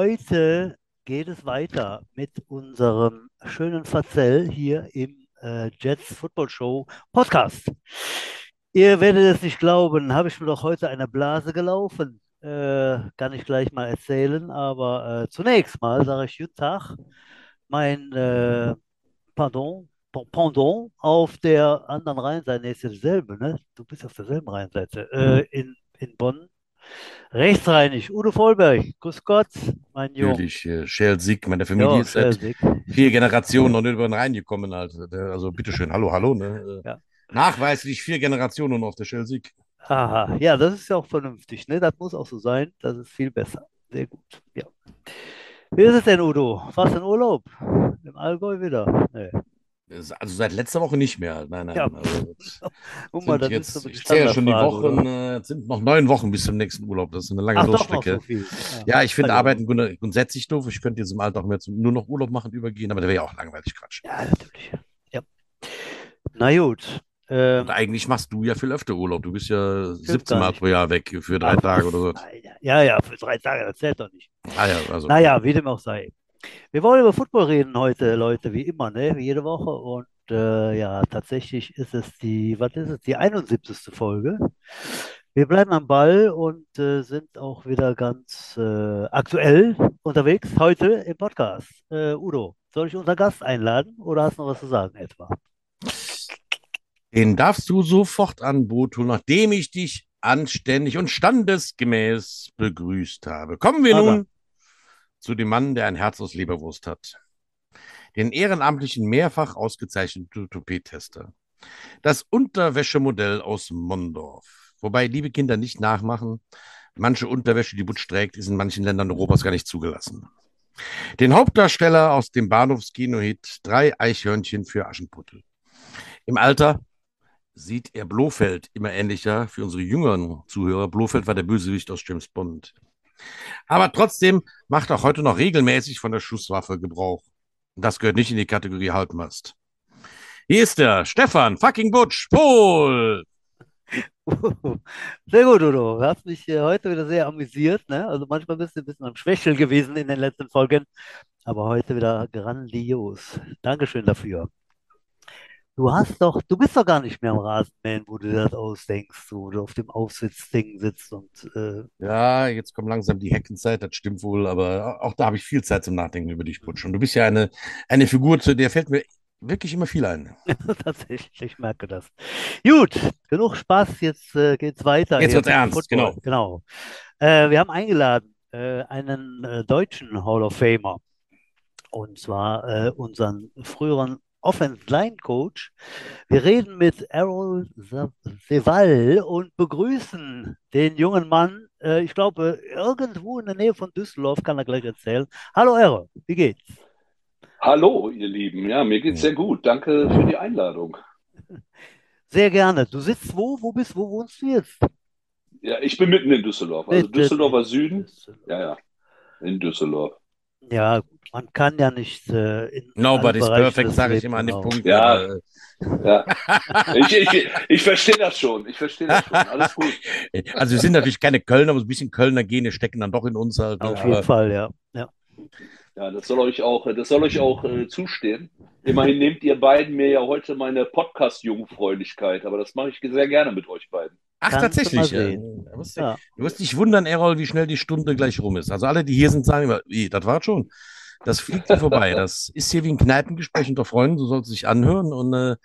Heute geht es weiter mit unserem schönen Verzell hier im äh, Jets Football Show Podcast. Ihr werdet es nicht glauben, habe ich mir doch heute eine Blase gelaufen. Äh, kann ich gleich mal erzählen, aber äh, zunächst mal sage ich guten Tag. Mein äh, Pardon, Pendant auf der anderen Rheinseite, nee, ist ja dasselbe, ne? Du bist auf derselben Rheinseite, äh, in, in Bonn. Rechtsreinig, Udo Vollberg, grüß Gott, mein Junge. Natürlich, äh, Schell Sieg, meine Familie Ja, ist seit vier Generationen noch nicht über den Rhein gekommen. Also, der- also bitteschön, hallo, hallo. Ne? Ja. Nachweislich vier Generationen auf der Schell Sieg. Aha, ja, das ist ja auch vernünftig, ne? Das muss auch so sein, das ist viel besser. Sehr gut, ja. Wie ist es denn, Udo? Du in Urlaub? Im Allgäu wieder? Nee. Also seit letzter Woche nicht mehr. Nein, nein. Ja. Also, Guck mal, das ist jetzt, eine ich zähle ja schon die Wochen, äh, es sind noch neun Wochen bis zum nächsten Urlaub. Das ist eine lange Ach, Durchstrecke. so viel. Ja, ich finde Also, Arbeiten grund- grundsätzlich doof. Ich könnte jetzt im Alter auch mehr zum, nur noch Urlaub machen, übergehen, aber der wäre ja auch langweilig Quatsch. Ja, natürlich. Ja. Na gut. Ähm, Und eigentlich machst du ja viel öfter Urlaub. Du bist ja 17 gar Mal pro Jahr weg für drei Tage oder so. Ja, ja, für drei Tage, das zählt doch nicht. Ah ja, also. Naja, wie dem auch sei. Wir wollen über Football reden heute, Leute, wie immer, ne? Wie jede Woche. Und äh, ja, tatsächlich ist es die, was ist es, die 71. Folge. Wir bleiben am Ball und äh, sind auch wieder ganz äh, aktuell unterwegs heute im Podcast. Äh, Udo, soll ich unseren Gast einladen oder hast du noch was zu sagen etwa? Den darfst du sofort an holen, nachdem ich dich anständig und standesgemäß begrüßt habe. Kommen wir Aber- nun zu dem Mann, der ein Herz aus Leberwurst hat. Den ehrenamtlichen, mehrfach ausgezeichneten Toupet-Tester. Das Unterwäschemodell aus Mondorf. Wobei, liebe Kinder, nicht nachmachen. Manche Unterwäsche, die Butch trägt, ist in manchen Ländern Europas gar nicht zugelassen. Den Hauptdarsteller aus dem Bahnhofskino-Hit Drei Eichhörnchen für Aschenputtel. Im Alter sieht er Blofeld immer ähnlicher für unsere jüngeren Zuhörer. Blofeld war der Bösewicht aus James Bond. Aber trotzdem macht auch heute noch regelmäßig von der Schusswaffe Gebrauch. Das gehört nicht in die Kategorie Halbmast. Hier ist der Stefan fucking Butch Pohl. Sehr gut, Udo. Du hast mich äh, heute wieder sehr amüsiert, ne? Also manchmal bist du ein bisschen am Schwächeln gewesen in den letzten Folgen, aber heute wieder grandios. Dankeschön dafür. Du hast doch, du bist doch gar nicht mehr am Rasenmähen, wo du das ausdenkst, wo du auf dem Aufsitzding sitzt und äh, Ja, jetzt kommt langsam die Heckenzeit, das stimmt wohl, aber auch da habe ich viel Zeit zum Nachdenken über dich, Butch. Und du bist ja eine, eine Figur, zu der fällt mir wirklich immer viel ein. tatsächlich, ich merke das. Gut, genug Spaß, jetzt äh, geht's weiter Jetzt wird's ernst, Football. genau. Genau. Äh, wir haben eingeladen äh, einen äh, deutschen Hall of Famer und zwar äh, unseren früheren Offense Line Coach. Wir reden mit Errol Seval und begrüßen den jungen Mann. Äh, ich glaube, irgendwo in der Nähe von Düsseldorf kann er gleich erzählen. Hallo Errol, wie geht's? Hallo, ihr Lieben. Ja, mir geht's sehr gut. Danke für die Einladung. Sehr gerne. Du sitzt wo? Wo bist, wo wohnst du jetzt? Ja, ich bin mitten in Düsseldorf. Also Düsseldorfer Süden. Düsseldorf. Ja, ja, in Düsseldorf. Ja, man kann ja nicht äh, in Nobody's perfect, sage ich immer an dem genau. Punkt. Ja. aber, Ja. Ich, ich, ich verstehe das schon. Ich verstehe das schon. Alles gut. äh, Also wir sind natürlich keine Kölner, aber so ein bisschen Kölner Gene stecken dann doch in uns halt. ne? Auf Aber jeden Fall, ja. ja. Ja, das soll euch auch, das soll euch auch äh, zustehen. Immerhin nehmt ihr beiden mir ja heute meine Podcast-Jungfräulichkeit, aber das mache ich sehr gerne mit euch beiden. Ach, Kannst tatsächlich. ja. Du musst, Ja. du musst dich wundern, Errol, wie schnell die Stunde gleich rum ist. Also alle, die hier sind, sagen immer, wie, das war schon. Das fliegt hier vorbei. Das ist hier wie ein Kneipengespräch unter Freunden, so soll es sich anhören. Und äh,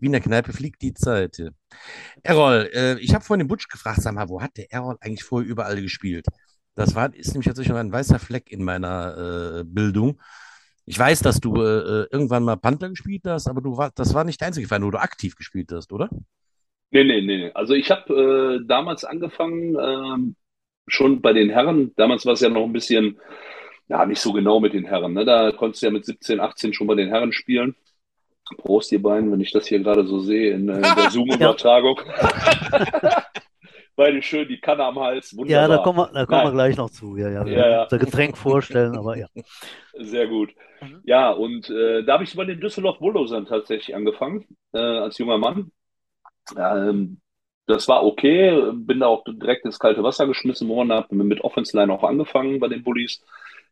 wie in der Kneipe fliegt die Zeit. Errol, äh, ich habe vorhin den Butch gefragt, sag mal, wo hat der Errol eigentlich vorher überall gespielt? Das war, ist nämlich tatsächlich ein weißer Fleck in meiner äh, Bildung. Ich weiß, dass du äh, irgendwann mal Panther gespielt hast, aber du war, das war nicht der einzige Verein, wo du aktiv gespielt hast, oder? Nee, nee, nee, nee. Also ich habe äh, damals angefangen, ähm, schon bei den Herren. Damals war es ja noch ein bisschen, ja, nicht so genau mit den Herren. Ne? Da konntest du ja mit 17, 18 schon bei den Herren spielen. Prost, ihr beiden, wenn ich das hier gerade so sehe in äh, der Zoom-Übertragung. Beide schön die Kanne am Hals. Ja, Wunderbar. da kommen wir, da kommen wir gleich noch zu. Ja, ja, Ja, ja. unser Getränk vorstellen, aber ja. Sehr gut. Mhm. Ja, und äh, da habe ich bei den Düsseldorf Bulldozern tatsächlich angefangen, äh, als junger Mann. Ähm, das war okay, bin da auch direkt ins kalte Wasser geschmissen worden, habe mit Offense Line auch angefangen bei den Bullies.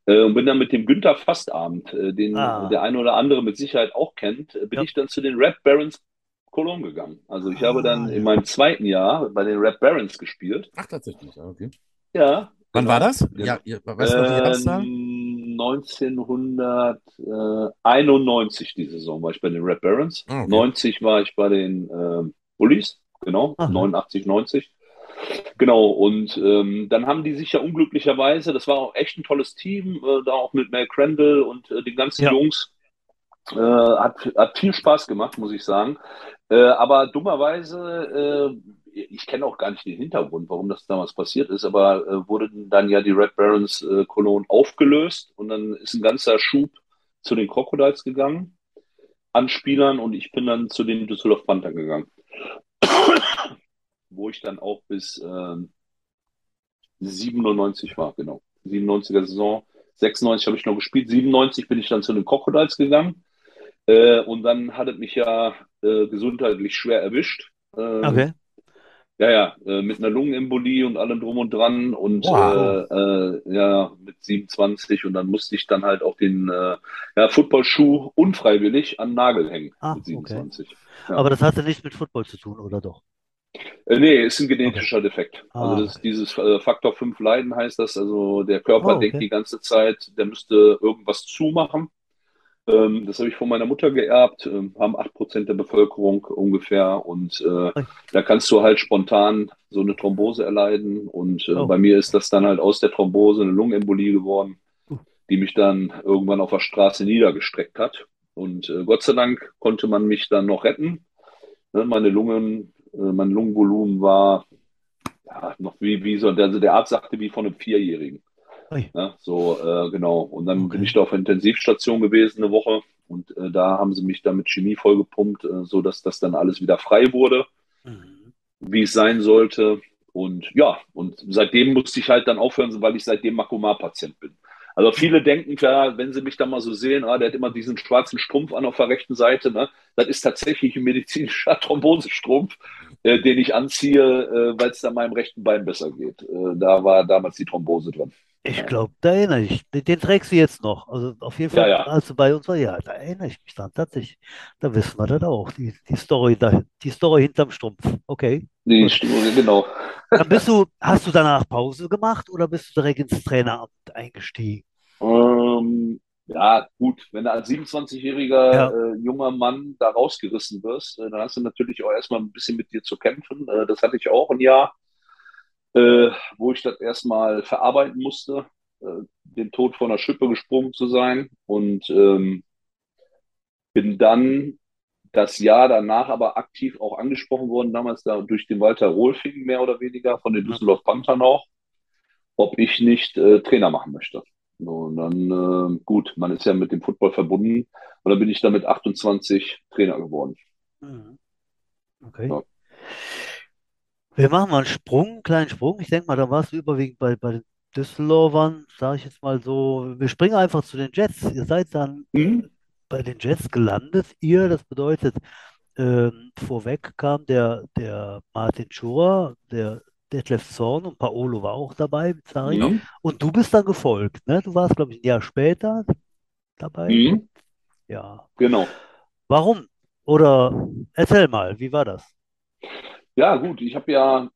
Äh, und bin dann mit dem Günther Fastabend, äh, den Ah, der eine oder andere mit Sicherheit auch kennt, äh, bin ja. ich dann zu den Red Barons Cologne gegangen. Also ich habe Ah, dann in ja. meinem zweiten Jahr bei den Red Barons gespielt. Ach, tatsächlich. ja, Okay. Ja, Wann war genau. das? Genau. Ja, ihr, weißt du noch die? Ähm, 1991 die Saison war ich bei den Red Barons. Ah, okay. 90 war ich bei den ähm, Bullies, genau, Aha. 89, 90. Genau, und ähm, dann haben die sich ja unglücklicherweise, das war auch echt ein tolles Team, äh, da auch mit Mel Crandall und äh, den ganzen Ja. Jungs. Äh, hat, hat viel Spaß gemacht, muss ich sagen. Äh, aber dummerweise, äh, ich kenne auch gar nicht den Hintergrund, warum das damals passiert ist, aber äh, wurden dann ja die Red Barons äh, Cologne aufgelöst und dann ist ein ganzer Schub zu den Crocodiles gegangen an Spielern und ich bin dann zu den Düsseldorf Panther gegangen. Wo ich dann auch bis ähm, 97 war, genau. 97er Saison. 96 habe ich noch gespielt. 97 bin ich dann zu den Crocodiles gegangen. Äh, und dann hat es mich ja äh, gesundheitlich schwer erwischt. Ähm, Okay. ja, ja, äh, mit einer Lungenembolie und allem drum und dran und Wow. äh, äh, ja, mit 27 und dann musste ich dann halt auch den äh, ja, Footballschuh unfreiwillig an den Nagel hängen Ah, mit 27. Ja. Aber das hatte nichts mit Football zu tun, oder doch? Äh, nee, ist ein genetischer Defekt. Ah, Also das okay. dieses äh, Faktor 5 Leiden heißt das. Also der Körper Oh, denkt okay. die ganze Zeit, der müsste irgendwas zumachen. Ähm, das habe ich von meiner Mutter geerbt, ähm, haben 8% der Bevölkerung ungefähr. Und äh, da kannst du halt spontan so eine Thrombose erleiden. Und äh, Oh. bei mir ist das dann halt aus der Thrombose eine Lungenembolie geworden, Uh. die mich dann irgendwann auf der Straße niedergestreckt hat. Und äh, Gott sei Dank konnte man mich dann noch retten. Ne, meine Lungen, äh, mein Lungenvolumen war ja, noch wie, wie so, also der Arzt sagte, wie von einem Vierjährigen. Ui. Ne, so, äh, genau. Und dann bin Okay. ich da auf Intensivstation gewesen eine Woche und äh, da haben sie mich dann mit Chemie vollgepumpt, äh, so dass das dann alles wieder frei wurde, Mhm. wie es sein sollte. Und ja, und seitdem musste ich halt dann aufhören, weil ich seitdem Makomar-Patient bin. Also viele denken, ja, wenn sie mich dann mal so sehen, ah, der hat immer diesen schwarzen Strumpf an auf der rechten Seite, ne? Das ist tatsächlich ein medizinischer Thrombosestrumpf, äh, den ich anziehe, äh, weil es dann meinem rechten Bein besser geht. Äh, da war damals die Thrombose drin. Ich Ja. glaube, da erinnere ich. Den, den trägst du jetzt noch. Also auf jeden Ja, Fall, ja. als du bei uns war, ja, da erinnere ich mich dran. Tatsächlich. Da wissen wir das auch. Die, die Story da, die Story hinterm Strumpf. Okay. Die Gut. Stimme, genau. Dann bist du, hast du danach Pause gemacht oder bist du direkt ins Traineramt eingestiegen? Ähm, ja, gut, wenn du als 27-jähriger Ja. äh, junger Mann da rausgerissen wirst, äh, dann hast du natürlich auch erstmal ein bisschen mit dir zu kämpfen. Äh, das hatte ich auch ein Jahr, äh, wo ich das erstmal verarbeiten musste, äh, den Tod von der Schippe gesprungen zu sein. Und ähm, bin dann das Jahr danach aber aktiv auch angesprochen worden, damals da durch den Walter Rohlfing mehr oder weniger von den. Düsseldorf Panthern auch, ob ich nicht äh, Trainer machen möchte. Und dann, äh, gut, man ist ja mit dem Football verbunden und dann bin ich dann mit 28 Trainer geworden. Mhm. Okay. Ja. Wir machen mal einen Sprung, einen kleinen Sprung. Ich denke mal, da warst du überwiegend bei, bei den Düsseldorfern, sage ich jetzt mal so. Wir springen einfach zu den Jets. Ihr seid dann Mhm. bei den Jets gelandet. Ihr, das bedeutet, ähm, vorweg kam der, der Martin Schurrer, der Detlef Zorn und Paolo war auch dabei Sarri. Mhm. Und du bist dann gefolgt, ne? Du warst, glaube ich, ein Jahr später dabei. Mhm. Ja. Genau. Warum? Oder erzähl mal, wie war das? Ja, gut, ich habe ja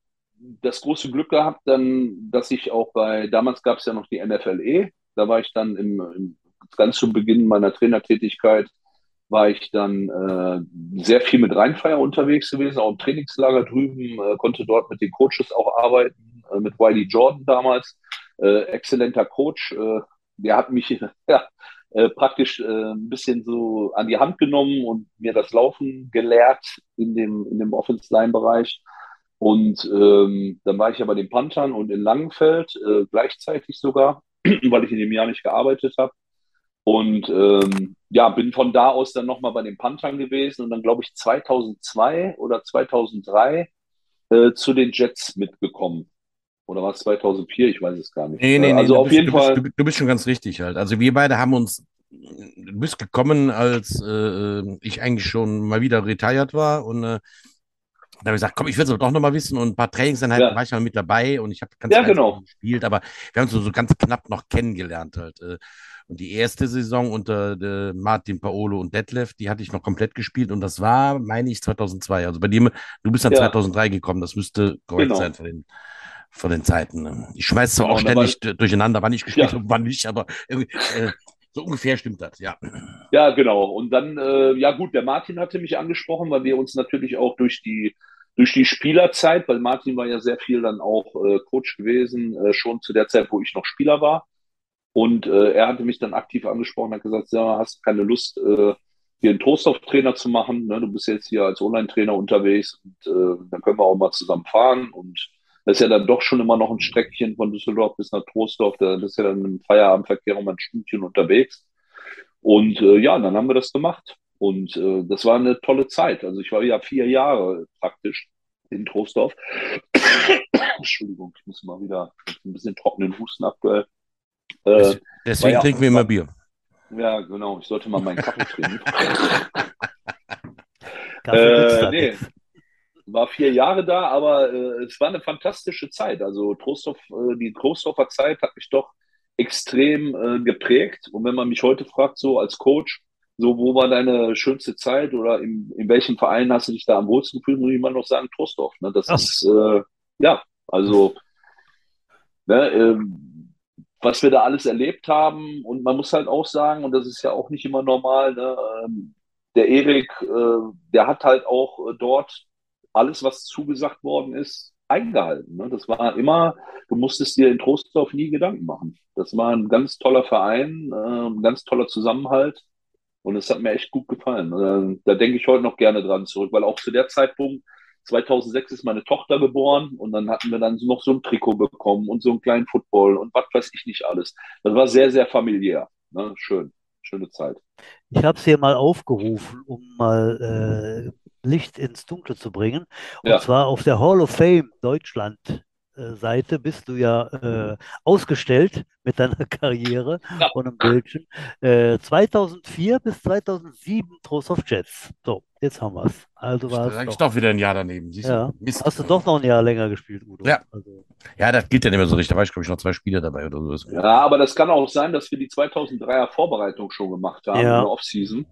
das große Glück gehabt, dann, dass ich auch bei, damals gab es ja noch die NFLE, da war ich dann im, im ganz zu Beginn meiner Trainertätigkeit, war ich dann äh, sehr viel mit Rheinfeier unterwegs gewesen, auch im Trainingslager drüben, äh, konnte dort mit den Coaches auch arbeiten, äh, mit Wiley Jordan damals, äh, exzellenter Coach, äh, der hat mich ja, äh, praktisch äh, ein bisschen so an die Hand genommen und mir das Laufen gelehrt in dem, in dem Offense-Line-Bereich. Und ähm, dann war ich ja bei den Panthern und in Langenfeld äh, gleichzeitig sogar, weil ich in dem Jahr nicht gearbeitet habe. Und ähm, ja, bin von da aus dann nochmal bei den Panthern gewesen und dann, glaube ich, 2002 oder 2003 äh, zu den Jets mitgekommen. Oder war es 2004? Ich weiß es gar nicht. Nee, nee, Äh, nee, also du auf bist, jeden du bist, Fall. du, du bist schon ganz richtig halt. Also wir beide haben uns, du bist gekommen, als äh, ich eigentlich schon mal wieder retired war und äh, Da habe ich gesagt, komm, ich will es aber doch nochmal wissen und ein paar Trainingseinheiten Ja. war ich mal mit dabei und ich habe ganz Ja, genau. gespielt, aber wir haben uns so, ganz knapp noch kennengelernt halt. äh. Und die erste Saison unter äh, Martin Paolo und Detlef, die hatte ich noch komplett gespielt und das war, meine ich, 2002. Also bei dir, du bist dann Ja. 2003 gekommen, das müsste korrekt Genau. sein von den, von den Zeiten. ne? Ich schmeiß zwar Genau, auch und da war- ständig durcheinander, wann ich gespielt Ja. habe, wann nicht, aber irgendwie, äh, so ungefähr stimmt das, ja. Ja, genau. Und dann, äh, ja gut, der Martin hatte mich angesprochen, weil wir uns natürlich auch durch die, durch die Spielerzeit, weil Martin war ja sehr viel dann auch äh, Coach gewesen, äh, schon zu der Zeit, wo ich noch Spieler war. Und äh, er hatte mich dann aktiv angesprochen, hat gesagt, ja, hast keine Lust, äh, hier einen Toasthoff-Trainer zu machen? Ne? Du bist jetzt hier als Online-Trainer unterwegs und äh, dann können wir auch mal zusammen fahren. Und das ist ja dann doch schon immer noch ein Streckchen von Düsseldorf bis nach Troisdorf. Da- Das ist ja dann im Feierabendverkehr um ein Stündchen unterwegs. Und äh, ja, dann haben wir das gemacht. Und äh, das war eine tolle Zeit. Also ich war ja vier Jahre praktisch in Troisdorf. Entschuldigung, ich muss mal wieder ein bisschen trockenen Husten aktuell. Äh, Deswegen ja- trinken wir immer Bier. ja, genau, ich sollte mal meinen Kaffee trinken. Kaffee Äh, nee. War vier Jahre da, aber äh, es war eine fantastische Zeit. Also Trostorf, äh, die Trostorfer Zeit hat mich doch extrem äh, geprägt. Und wenn man mich heute fragt, so als Coach, so wo war deine schönste Zeit oder in, in welchem Verein hast du dich da am wohlsten gefühlt, muss ich immer noch sagen, Trostorf. Ne? Das Ach. ist, äh, ja, also, ne, ähm, was wir da alles erlebt haben. Und man muss halt auch sagen, und das ist ja auch nicht immer normal, ne, ähm, der Erik, äh, der hat halt auch äh, dort alles, was zugesagt worden ist, eingehalten. Ne? Das war immer, du musstest dir in Trostdorf nie Gedanken machen. Das war ein ganz toller Verein, äh, ein ganz toller Zusammenhalt. Und es hat mir echt gut gefallen. Äh, da denke ich heute noch gerne dran zurück, weil auch zu der Zeitpunkt, 2006 ist meine Tochter geboren und dann hatten wir dann noch so ein Trikot bekommen und so einen kleinen Football und was weiß ich nicht alles. Das war sehr, sehr familiär. Ne? Schön, schöne Zeit. Ich habe es hier mal aufgerufen, um mal äh, Licht ins Dunkle zu bringen. Und Ja. zwar auf der Hall of Fame Deutschland Seite bist du ja äh, ausgestellt mit deiner Karriere Ja. und einem Bildchen. Äh, 2004 bis 2007 Trost of Jets. So, jetzt haben wir es. Also war es doch. doch wieder ein Jahr daneben. Siehst du? Ja. Mist. Hast du doch noch ein Jahr länger gespielt, Udo. Ja. Also, Ja, das geht ja nicht mehr so richtig. Da war ich, glaube ich, noch zwei Spiele dabei oder so. Ja, aber das kann auch sein, dass wir die 2003er Vorbereitung schon gemacht haben, Ja. in der Offseason.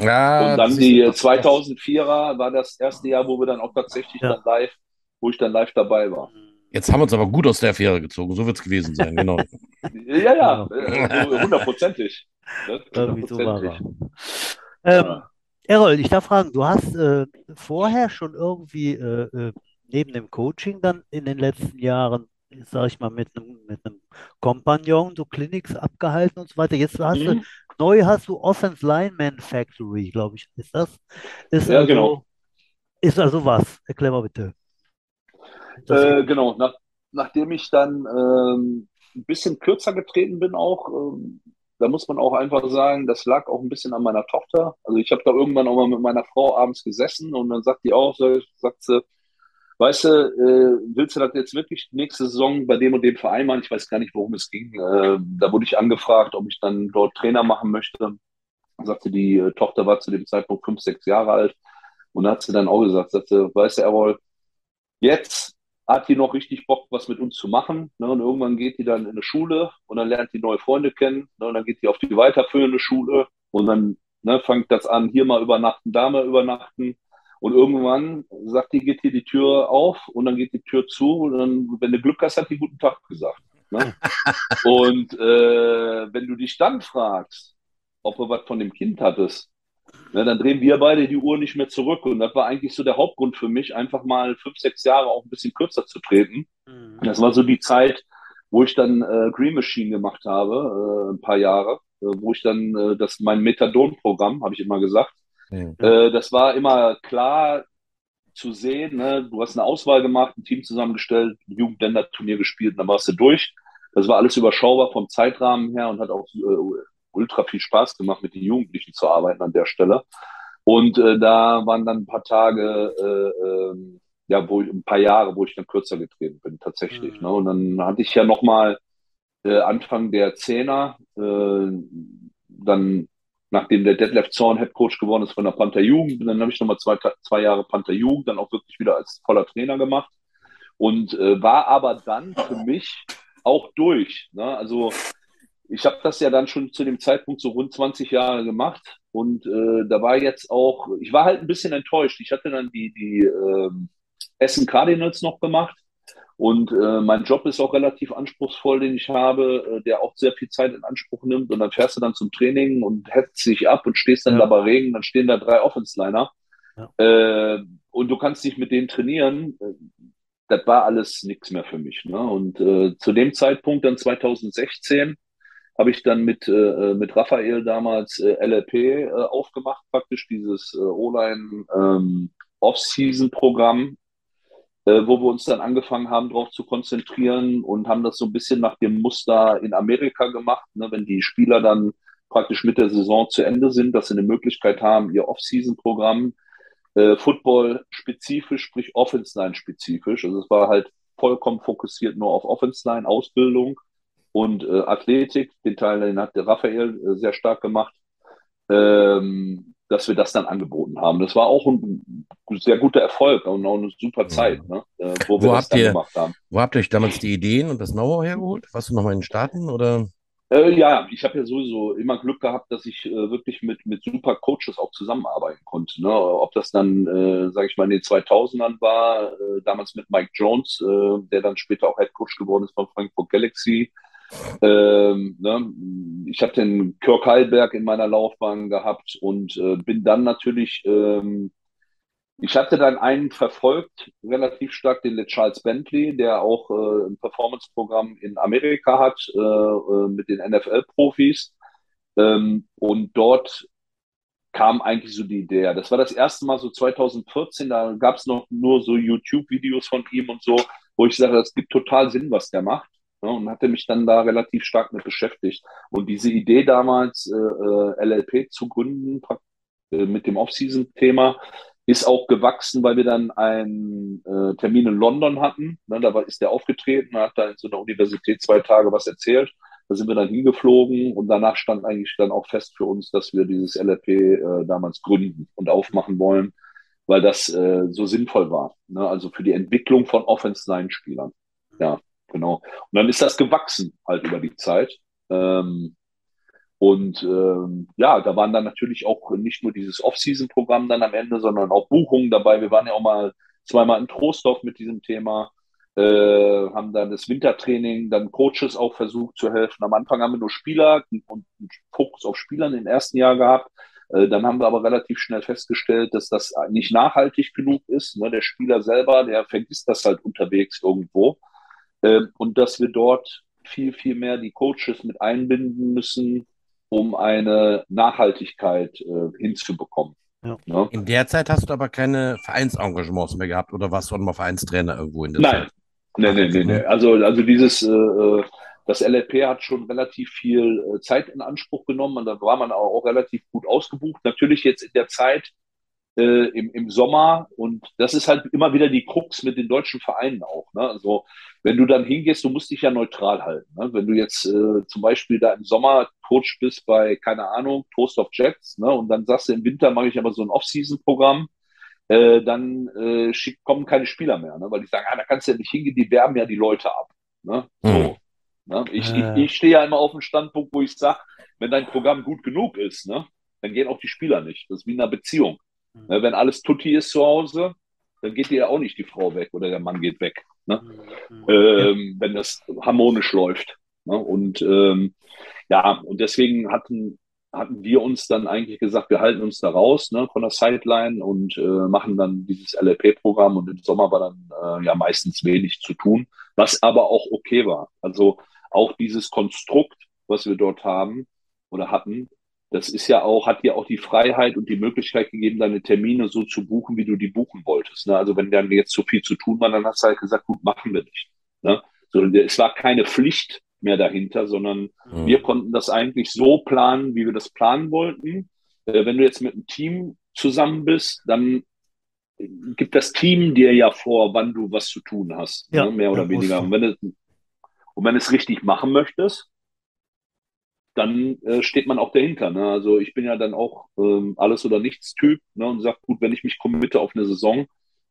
Ja, Und dann die du, das- 2004er war das erste Jahr, wo wir dann auch tatsächlich Ja. dann live, wo ich dann live dabei war. Jetzt haben wir uns aber gut aus der Affäre gezogen. So wird es gewesen sein, genau. Ja, ja, Genau. äh, so hundertprozentig. Irgendwie so war. Hundertprozentig. Ähm. Errol, ich darf fragen, du hast äh, vorher schon irgendwie äh, äh, neben dem Coaching dann in den letzten Jahren, sag ich mal, mit einem mit einem Kompagnon so Clinics abgehalten und so weiter. Jetzt hast du, Mhm. neu hast du Offense Lineman Factory, glaube ich, ist das? Ist Ja, also, genau. Ist also was? Erklär mal bitte. Äh, genau, nach, nachdem ich dann ähm, ein bisschen kürzer getreten bin auch, ähm, da muss man auch einfach sagen, das lag auch ein bisschen an meiner Tochter. Also ich habe da irgendwann auch mal mit meiner Frau abends gesessen und dann sagt die auch, sagt sie, weißt du, äh, willst du das jetzt wirklich nächste Saison bei dem und dem Verein machen? Ich weiß gar nicht, worum es ging. Äh, da wurde ich angefragt, ob ich dann dort Trainer machen möchte. Dann sagte die äh, Tochter war zu dem Zeitpunkt fünf, sechs Jahre alt und da hat sie dann auch gesagt, sagte, weißt du, Errol, jetzt hat die noch richtig Bock, was mit uns zu machen. Ne? Und irgendwann geht die dann in eine Schule und dann lernt die neue Freunde kennen. Ne? Und dann geht die auf die weiterführende Schule und dann ne, fängt das an, hier mal übernachten, da mal übernachten. Und irgendwann sagt die, geht hier die Tür auf und dann geht die Tür zu und dann, wenn du Glück hast, hat die guten Tag gesagt. Ne? Und äh, wenn du dich dann fragst, ob du was von dem Kind hattest, ne, dann drehen wir beide die Uhr nicht mehr zurück. Und das war eigentlich so der Hauptgrund für mich, einfach mal fünf, sechs Jahre auch ein bisschen kürzer zu treten. Mhm. Das war so die Zeit, wo ich dann äh, Green Machine gemacht habe, äh, ein paar Jahre, äh, wo ich dann äh, das mein Methadon-Programm, habe ich immer gesagt. Mhm. Äh, das war immer klar zu sehen. Ne? Du hast eine Auswahl gemacht, ein Team zusammengestellt, ein Jugendländer-Turnier gespielt, und dann warst du durch. Das war alles überschaubar vom Zeitrahmen her und hat auch äh, ultra viel Spaß gemacht, mit den Jugendlichen zu arbeiten an der Stelle. Und äh, da waren dann ein paar Tage, äh, ähm, ja, wo ich, ein paar Jahre, wo ich dann kürzer getreten bin, tatsächlich. Mhm. Ne? Und dann hatte ich ja nochmal äh, Anfang der Zehner, äh, dann nachdem der Detlef Zorn Head Coach geworden ist von der Panther Jugend. Dann habe ich nochmal zwei, zwei Jahre Panther Jugend, dann auch wirklich wieder als voller Trainer gemacht und äh, war aber dann für mich auch durch. Ne? Also ich habe das ja dann schon zu dem Zeitpunkt so rund 20 Jahre gemacht und äh, da war jetzt auch, ich war halt ein bisschen enttäuscht. Ich hatte dann die, die äh, Essen Cardinals noch gemacht und äh, mein Job ist auch relativ anspruchsvoll, den ich habe, äh, der auch sehr viel Zeit in Anspruch nimmt und dann fährst du dann zum Training und hetzt dich ab und stehst dann ja. da bei Regen, dann stehen da drei Offense-Liner ja. Äh, und du kannst dich mit denen trainieren das war alles nichts mehr für mich. Ne? Und äh, zu dem Zeitpunkt, dann 2016, habe ich dann mit, äh, mit Raphael damals äh, LLP äh, aufgemacht, praktisch dieses äh, O-Line ähm, Off-Season-Programm, äh, wo wir uns dann angefangen haben, darauf zu konzentrieren und haben das so ein bisschen nach dem Muster in Amerika gemacht, ne? wenn die Spieler dann praktisch mit der Saison zu Ende sind, dass sie eine Möglichkeit haben, ihr Off-Season-Programm äh, Football-spezifisch, sprich Offense-Line-spezifisch. Also es war halt vollkommen fokussiert nur auf Offense-Line, Ausbildung und äh, Athletik. Den Teil den hat der Raphael äh, sehr stark gemacht, ähm, dass wir das dann angeboten haben. Das war auch ein sehr guter Erfolg und auch eine super Zeit, ne, äh, wo wir wo das dann ihr, gemacht haben. Wo habt ihr euch damals die Ideen und das Know-how hergeholt? Warst du noch mal in den Staaten oder? Äh, ja, ich habe ja sowieso immer Glück gehabt, dass ich äh, wirklich mit, mit super Coaches auch zusammenarbeiten konnte. Ne? Ob das dann, äh, sage ich mal, in den 2000ern war, äh, damals mit Mike Jones, der dann später auch Head Coach geworden ist von Frankfurt Galaxy. Ähm, ne? Ich habe den Kirk Heilberg in meiner Laufbahn gehabt und äh, bin dann natürlich ähm, ich hatte dann einen verfolgt, relativ stark, den Charles Bentley, der auch äh, ein Performance-Programm in Amerika hat äh, äh mit den NFL-Profis. Ähm, und dort kam eigentlich so die Idee. Das war das erste Mal so 2014, da gab es noch nur so YouTube-Videos von ihm und so, wo ich sage, das gibt total Sinn, was der macht. Ja, und hatte mich dann da relativ stark mit beschäftigt. Und diese Idee damals, äh, äh LLP zu gründen, äh, mit dem Off-Season-Thema, ist auch gewachsen, weil wir dann einen äh, Termin in London hatten. Ne, da ist der aufgetreten, hat da in so einer Universität zwei Tage was erzählt. Da sind wir dann hingeflogen und danach stand eigentlich dann auch fest für uns, dass wir dieses LRP äh, damals gründen und aufmachen wollen, weil das äh, so sinnvoll war. Ne? Also für die Entwicklung von Offense-Line-Spielern. Ja, genau. Und dann ist das gewachsen halt über die Zeit. Ähm, und ähm, ja, da waren dann natürlich auch nicht nur dieses Off-Season-Programm dann am Ende, sondern auch Buchungen dabei. Wir waren ja auch mal zweimal in Trostorf mit diesem Thema, äh, haben dann das Wintertraining, dann Coaches auch versucht zu helfen. Am Anfang haben wir nur Spieler und einen Fokus auf Spielern im ersten Jahr gehabt. Äh, dann haben wir aber relativ schnell festgestellt, dass das nicht nachhaltig genug ist. Ne? Der Spieler selber, der vergisst das halt unterwegs irgendwo. Äh, und dass wir dort viel, viel mehr die Coaches mit einbinden müssen, um eine Nachhaltigkeit äh, hinzubekommen. Ja. Ja? In der Zeit hast du aber keine Vereinsengagements mehr gehabt oder warst du auch mal Vereinstrainer irgendwo in der Nein. Zeit? Nein, nein, nein, nein. Also, also dieses, äh, äh das LLP hat schon relativ viel äh, Zeit in Anspruch genommen und da war man auch, auch relativ gut ausgebucht. Natürlich jetzt in der Zeit, äh, im, im Sommer. Und das ist halt immer wieder die Krux mit den deutschen Vereinen auch. Ne? Also wenn du dann hingehst, du musst dich ja neutral halten. Ne? Wenn du jetzt äh, zum Beispiel da im Sommer Coach bist bei, keine Ahnung, Toast of Jets, ne? und dann sagst du, im Winter mache ich aber so ein Off-Season-Programm, äh, dann äh, schick, kommen keine Spieler mehr, ne? weil die sagen, ah, da kannst du ja nicht hingehen, die werben ja die Leute ab. Ne? So. Mhm. Ne? Ich, äh. ich, ich stehe ja immer auf dem Standpunkt, wo ich sage, wenn dein Programm gut genug ist, ne, dann gehen auch die Spieler nicht. Das ist wie in einer Beziehung. Mhm. Ne, wenn alles tutti ist zu Hause, dann geht dir ja auch nicht die Frau weg oder der Mann geht weg. Ne? Mhm. Ähm, wenn das harmonisch läuft. Ne? Und ähm, ja, und deswegen hatten, hatten wir uns dann eigentlich gesagt, wir halten uns da raus ne, von der Sideline und äh, machen dann dieses LLP-Programm und im Sommer war dann äh, ja meistens wenig zu tun, was aber auch okay war. Also auch dieses Konstrukt, was wir dort haben oder hatten, das ist ja auch, hat dir auch die Freiheit und die Möglichkeit gegeben, deine Termine so zu buchen, wie du die buchen wolltest. Ne? Also wenn dann jetzt so viel zu tun war, dann hast du halt gesagt, gut, machen wir nicht. Ne? So, es war keine Pflicht mehr dahinter, sondern mhm. wir konnten das eigentlich so planen, wie wir das planen wollten. Äh, wenn du jetzt mit einem Team zusammen bist, dann gibt das Team dir ja vor, wann du was zu tun hast, ja, ne? mehr oder weniger. Und wenn, du, und wenn du es richtig machen möchtest, dann äh, steht man auch dahinter. Ne? Also ich bin ja dann auch ähm, alles oder nichts Typ ne? und sage, gut, wenn ich mich committe auf eine Saison,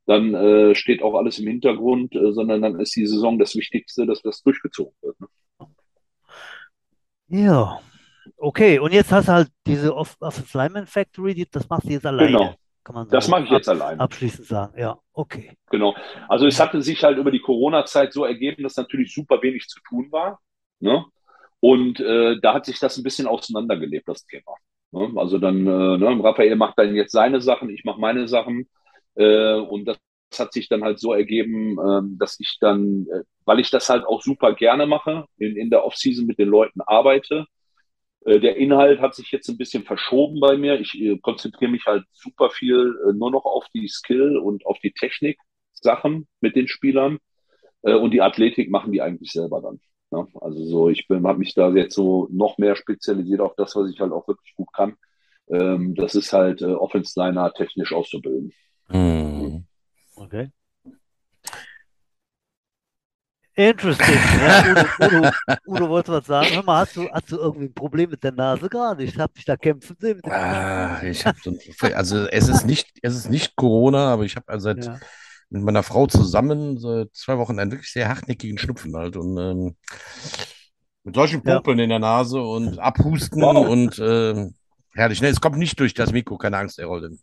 dann äh, steht auch alles im Hintergrund, äh, sondern dann ist die Saison das Wichtigste, dass das durchgezogen wird. Ne? Ja, okay. Und jetzt hast du halt diese Off Office Lineman Factory, die, das machst du jetzt alleine, Genau, kann man das so mache ich ab, jetzt alleine. abschließend sagen. Ja, okay. Genau. Also es hatte sich halt über die Corona-Zeit so ergeben, dass natürlich super wenig zu tun war. Ne? Und äh, da hat sich das ein bisschen auseinandergelebt, das Thema. Ne? Also dann, äh, ne, Raphael macht dann jetzt seine Sachen, ich mache meine Sachen. Äh, und das hat sich dann halt so ergeben, ähm, dass ich dann, äh, weil ich das halt auch super gerne mache, in, in der Off-Season mit den Leuten arbeite. Äh, der Inhalt hat sich jetzt ein bisschen verschoben bei mir. Ich äh, konzentriere mich halt super viel äh, nur noch auf die Skill und auf die Technik-Sachen mit den Spielern. Äh, und die Athletik machen die eigentlich selber dann. Ne? Also so, ich bin, habe mich da jetzt so noch mehr spezialisiert auf das, was ich halt auch wirklich gut kann. Ähm, das ist halt äh, Offense-Liner technisch auszubilden. Hm. Okay. Interesting. Ja, Udo, Udo, Udo wollte was sagen. Hör mal, hast du, hast du irgendwie ein Problem mit der Nase gerade? Ich habe dich da kämpfen sehen mit dem Ah, ich habe so ein, also es ist nicht, es ist nicht Corona, aber ich habe also seit Ja, mit meiner Frau zusammen seit zwei Wochen einen wirklich sehr hartnäckigen Schnupfen halt und ähm, mit solchen ja, Popeln in der Nase und Abhusten Wow. und ähm, herrlich. Ne, es kommt nicht durch das Mikro, keine Angst, Errol.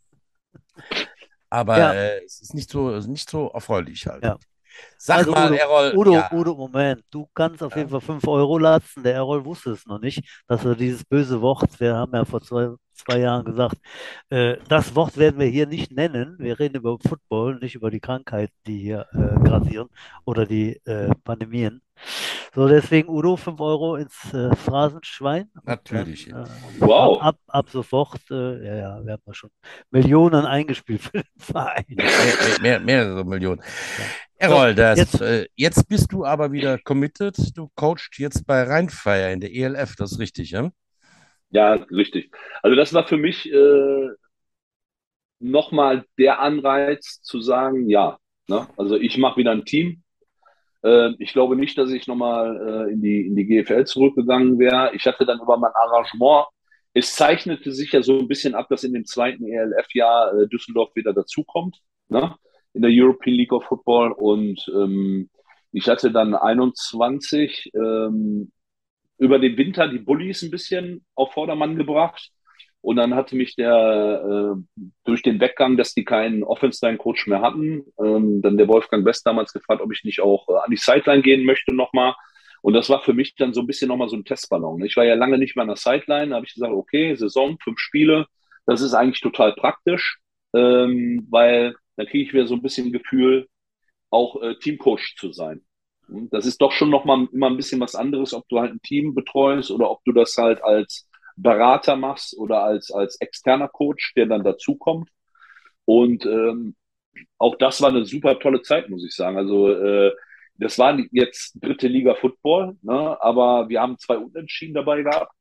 Aber ja, äh, es ist nicht so, nicht so erfreulich halt. ja. Sag Also mal, Udo, Errol, Udo, ja, Udo, Moment. Du kannst auf ja. jeden Fall 5 Euro lassen. Der Errol wusste es noch nicht, dass er dieses böse Wort, wir haben ja vor zwei, zwei Jahren gesagt, äh, das Wort werden wir hier nicht nennen. Wir reden über Football, nicht über die Krankheiten, die hier äh, grasieren oder die äh, Pandemien. So, deswegen Udo, 5 Euro ins äh, Phrasenschwein und dann Natürlich. äh, ab, Wow. ab, ab sofort, äh, ja, ja, wir haben ja schon Millionen eingespielt für den Verein. Mehr, mehr, mehr, mehrere Millionen. Ja. Errol, das, jetzt, äh, jetzt bist du aber wieder committed. Du coachst jetzt bei Rheinfeier in der ELF, das ist richtig, ja? Ja, richtig. Also das war für mich äh, nochmal der Anreiz zu sagen, ja, ne? Also ich mache wieder ein Team. Äh, ich glaube nicht, dass ich nochmal äh, in die, in die GFL zurückgegangen wäre. Ich hatte dann über mein Arrangement, es zeichnete sich ja so ein bisschen ab, dass in dem zweiten ELF-Jahr äh, Düsseldorf wieder dazukommt, ne? In der European League of Football. Und ähm, ich hatte dann 21 ähm, über den Winter die Bullies ein bisschen auf Vordermann gebracht. Und dann hatte mich der äh, durch den Weggang, dass die keinen Offense-Line-Coach mehr hatten, ähm, dann der Wolfgang West damals gefragt, ob ich nicht auch äh, an die Sideline gehen möchte nochmal. Und das war für mich dann so ein bisschen nochmal so ein Testballon. Ich war ja lange nicht mehr an der Sideline, da habe ich gesagt, okay, Saison, fünf Spiele, das ist eigentlich total praktisch, ähm, weil dann kriege ich wieder so ein bisschen Gefühl, auch äh, Teamcoach zu sein. Das ist doch schon nochmal immer ein bisschen was anderes, ob du halt ein Team betreust oder ob du das halt als Berater machst oder als, als externer Coach, der dann dazukommt. Und ähm, auch das war eine super tolle Zeit, muss ich sagen. Also äh, das war jetzt dritte Liga Football, ne? aber wir haben zwei Unentschieden dabei gehabt.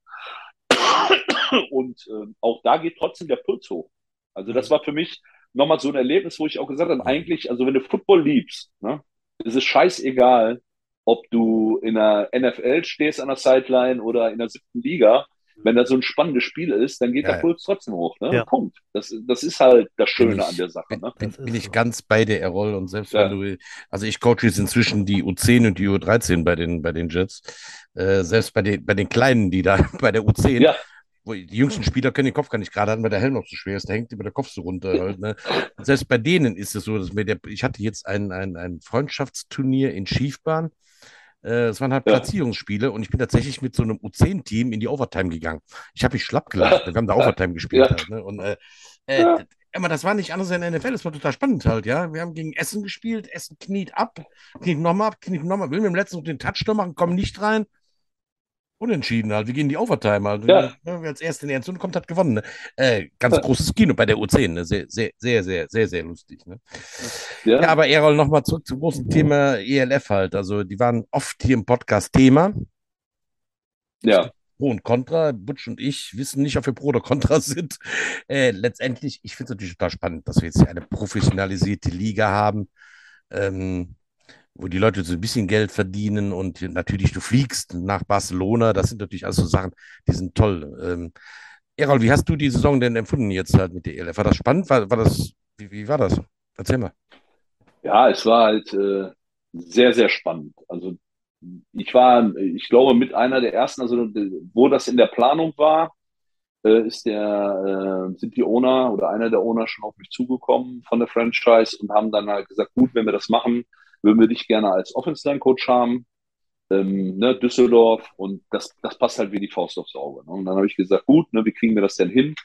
Und äh, auch da geht trotzdem der Puls hoch. Also das Mhm. war für mich nochmal so ein Erlebnis, wo ich auch gesagt habe, eigentlich, also wenn du Football liebst, ne, ist es scheißegal, ob du in der NFL stehst an der Sideline oder in der siebten Liga. Wenn das so ein spannendes Spiel ist, dann geht der Ja, Puls trotzdem hoch. Ne? Ja, Punkt. Das, das ist halt das Schöne an ich, der Sache. bin, Ne? bin, bin ist ich so. ganz bei dir, Errol. Und selbst wenn Ja, du, also ich coache jetzt inzwischen die U10 und die U13 bei den, bei den Jets. Äh, selbst bei den, bei den Kleinen, die da bei der U10, ja, die jüngsten Spieler können den Kopf gar nicht gerade halten, weil der Helm noch zu schwer ist, da hängt immer der Kopf so runter halt, ne? Selbst bei denen ist es so, dass mir der, ich hatte jetzt ein, ein, ein Freundschaftsturnier in Schiefbahn. Äh, Es waren halt ja. Platzierungsspiele und ich bin tatsächlich mit so einem U10-Team in die Overtime gegangen. Ich habe mich schlapp gelacht. Wir haben da Overtime gespielt Ja, halt, ne? Und äh, äh, ja, aber das war nicht anders in der NFL, das war total spannend halt, ja. Wir haben gegen Essen gespielt, Essen kniet ab, kniet nochmal ab, kniet nochmal, will mit dem letzten noch den Touchdown machen, kommen nicht rein. Unentschieden halt. Wir gehen in die Overtime halt. ja, wer als Erster in die Endzone kommt, hat gewonnen. Ne? Äh, ganz ja, großes Kino bei der U10. Ne? Sehr, sehr, sehr, sehr, sehr, sehr lustig. Ne? Ja, ja, aber Errol, nochmal zurück zum großen Thema ELF halt. Also, die waren oft hier im Podcast Thema. Ja, Pro und Contra. Butch und ich wissen nicht, ob wir Pro oder Contra sind. Äh, letztendlich, ich finde es natürlich total spannend, dass wir jetzt hier eine professionalisierte Liga haben. Ähm, wo die Leute so ein bisschen Geld verdienen und natürlich du fliegst nach Barcelona. Das sind natürlich alles so Sachen, die sind toll. Ähm, Errol, wie hast du die Saison denn empfunden jetzt halt mit der ELF? War das spannend? War, war das, wie, wie war das? Erzähl mal. Ja, es war halt äh, sehr, sehr spannend. Also ich war, ich glaube, mit einer der ersten, also wo das in der Planung war, äh, ist der, äh, sind die Owner oder einer der Owner schon auf mich zugekommen von der Franchise und haben dann halt gesagt, gut, wenn wir das machen, würden wir dich gerne als Offense-Line-Coach haben, ähm, ne, Düsseldorf und das, das passt halt wie die Faust aufs Auge. Ne? Und dann habe ich gesagt, gut, ne, wie kriegen wir das denn hin?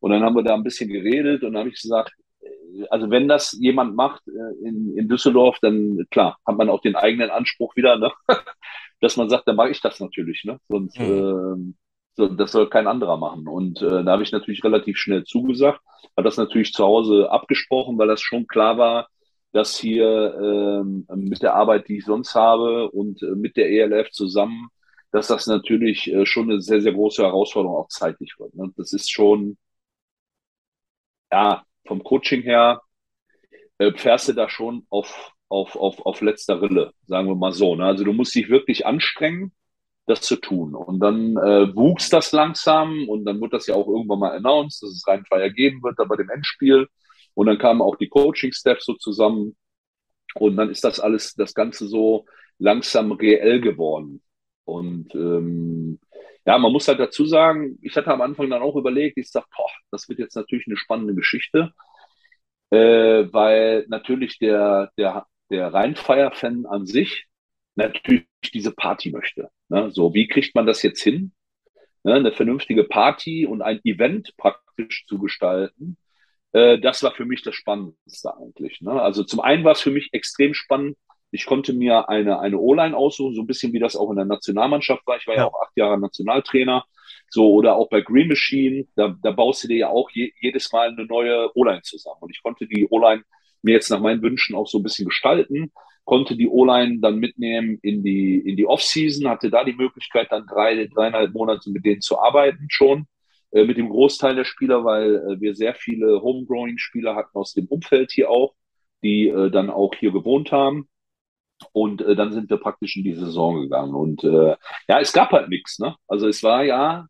Und dann haben wir da ein bisschen geredet und dann habe ich gesagt, äh, also wenn das jemand macht äh, in, in Düsseldorf, dann klar, hat man auch den eigenen Anspruch wieder, ne? dass man sagt, dann mache ich das natürlich, ne? Sonst, mhm. äh, so, das soll kein anderer machen. Und äh, da habe ich natürlich relativ schnell zugesagt, habe das natürlich zu Hause abgesprochen, weil das schon klar war, dass hier ähm, mit der Arbeit, die ich sonst habe und äh, mit der ELF zusammen, dass das natürlich äh, schon eine sehr, sehr große Herausforderung auch zeitlich wird. Ne? Das ist schon, ja, vom Coaching her äh, fährst du da schon auf, auf, auf, auf letzter Rille, sagen wir mal so. Ne? Also du musst dich wirklich anstrengen das zu tun. Und dann äh, wuchs das langsam und dann wurde das ja auch irgendwann mal announced, dass es Rheinfeier geben wird, da bei dem Endspiel. Und dann kamen auch die Coaching-Steps so zusammen. Und dann ist das alles, das Ganze so langsam reell geworden. Und ähm, ja, man muss halt dazu sagen, ich hatte am Anfang dann auch überlegt, ich sage, boah, das wird jetzt natürlich eine spannende Geschichte, äh, weil natürlich der, der, der Rheinfeier-Fan an sich natürlich diese Party möchte. Ne? So, wie kriegt man das jetzt hin? Ne? Eine vernünftige Party und ein Event praktisch zu gestalten. Äh, das war für mich das Spannendste eigentlich. Ne? Also zum einen war es für mich extrem spannend. Ich konnte mir eine, eine O-Line aussuchen, so ein bisschen wie das auch in der Nationalmannschaft war. Ich war ja, ja auch acht Jahre Nationaltrainer. So, oder auch bei Green Machine, da, da baust du dir ja auch je, jedes Mal eine neue O-Line zusammen. Und ich konnte die O-Line mir jetzt nach meinen Wünschen auch so ein bisschen gestalten konnte die O-Line dann mitnehmen in die, in die Off-Season, hatte da die Möglichkeit, dann drei, dreieinhalb Monate mit denen zu arbeiten schon, äh, mit dem Großteil der Spieler, weil äh, wir sehr viele Homegrowing-Spieler hatten aus dem Umfeld hier auch, die äh, dann auch hier gewohnt haben. Und äh, dann sind wir praktisch in die Saison gegangen. Und äh, ja, es gab halt nichts. Ne? Also es war ja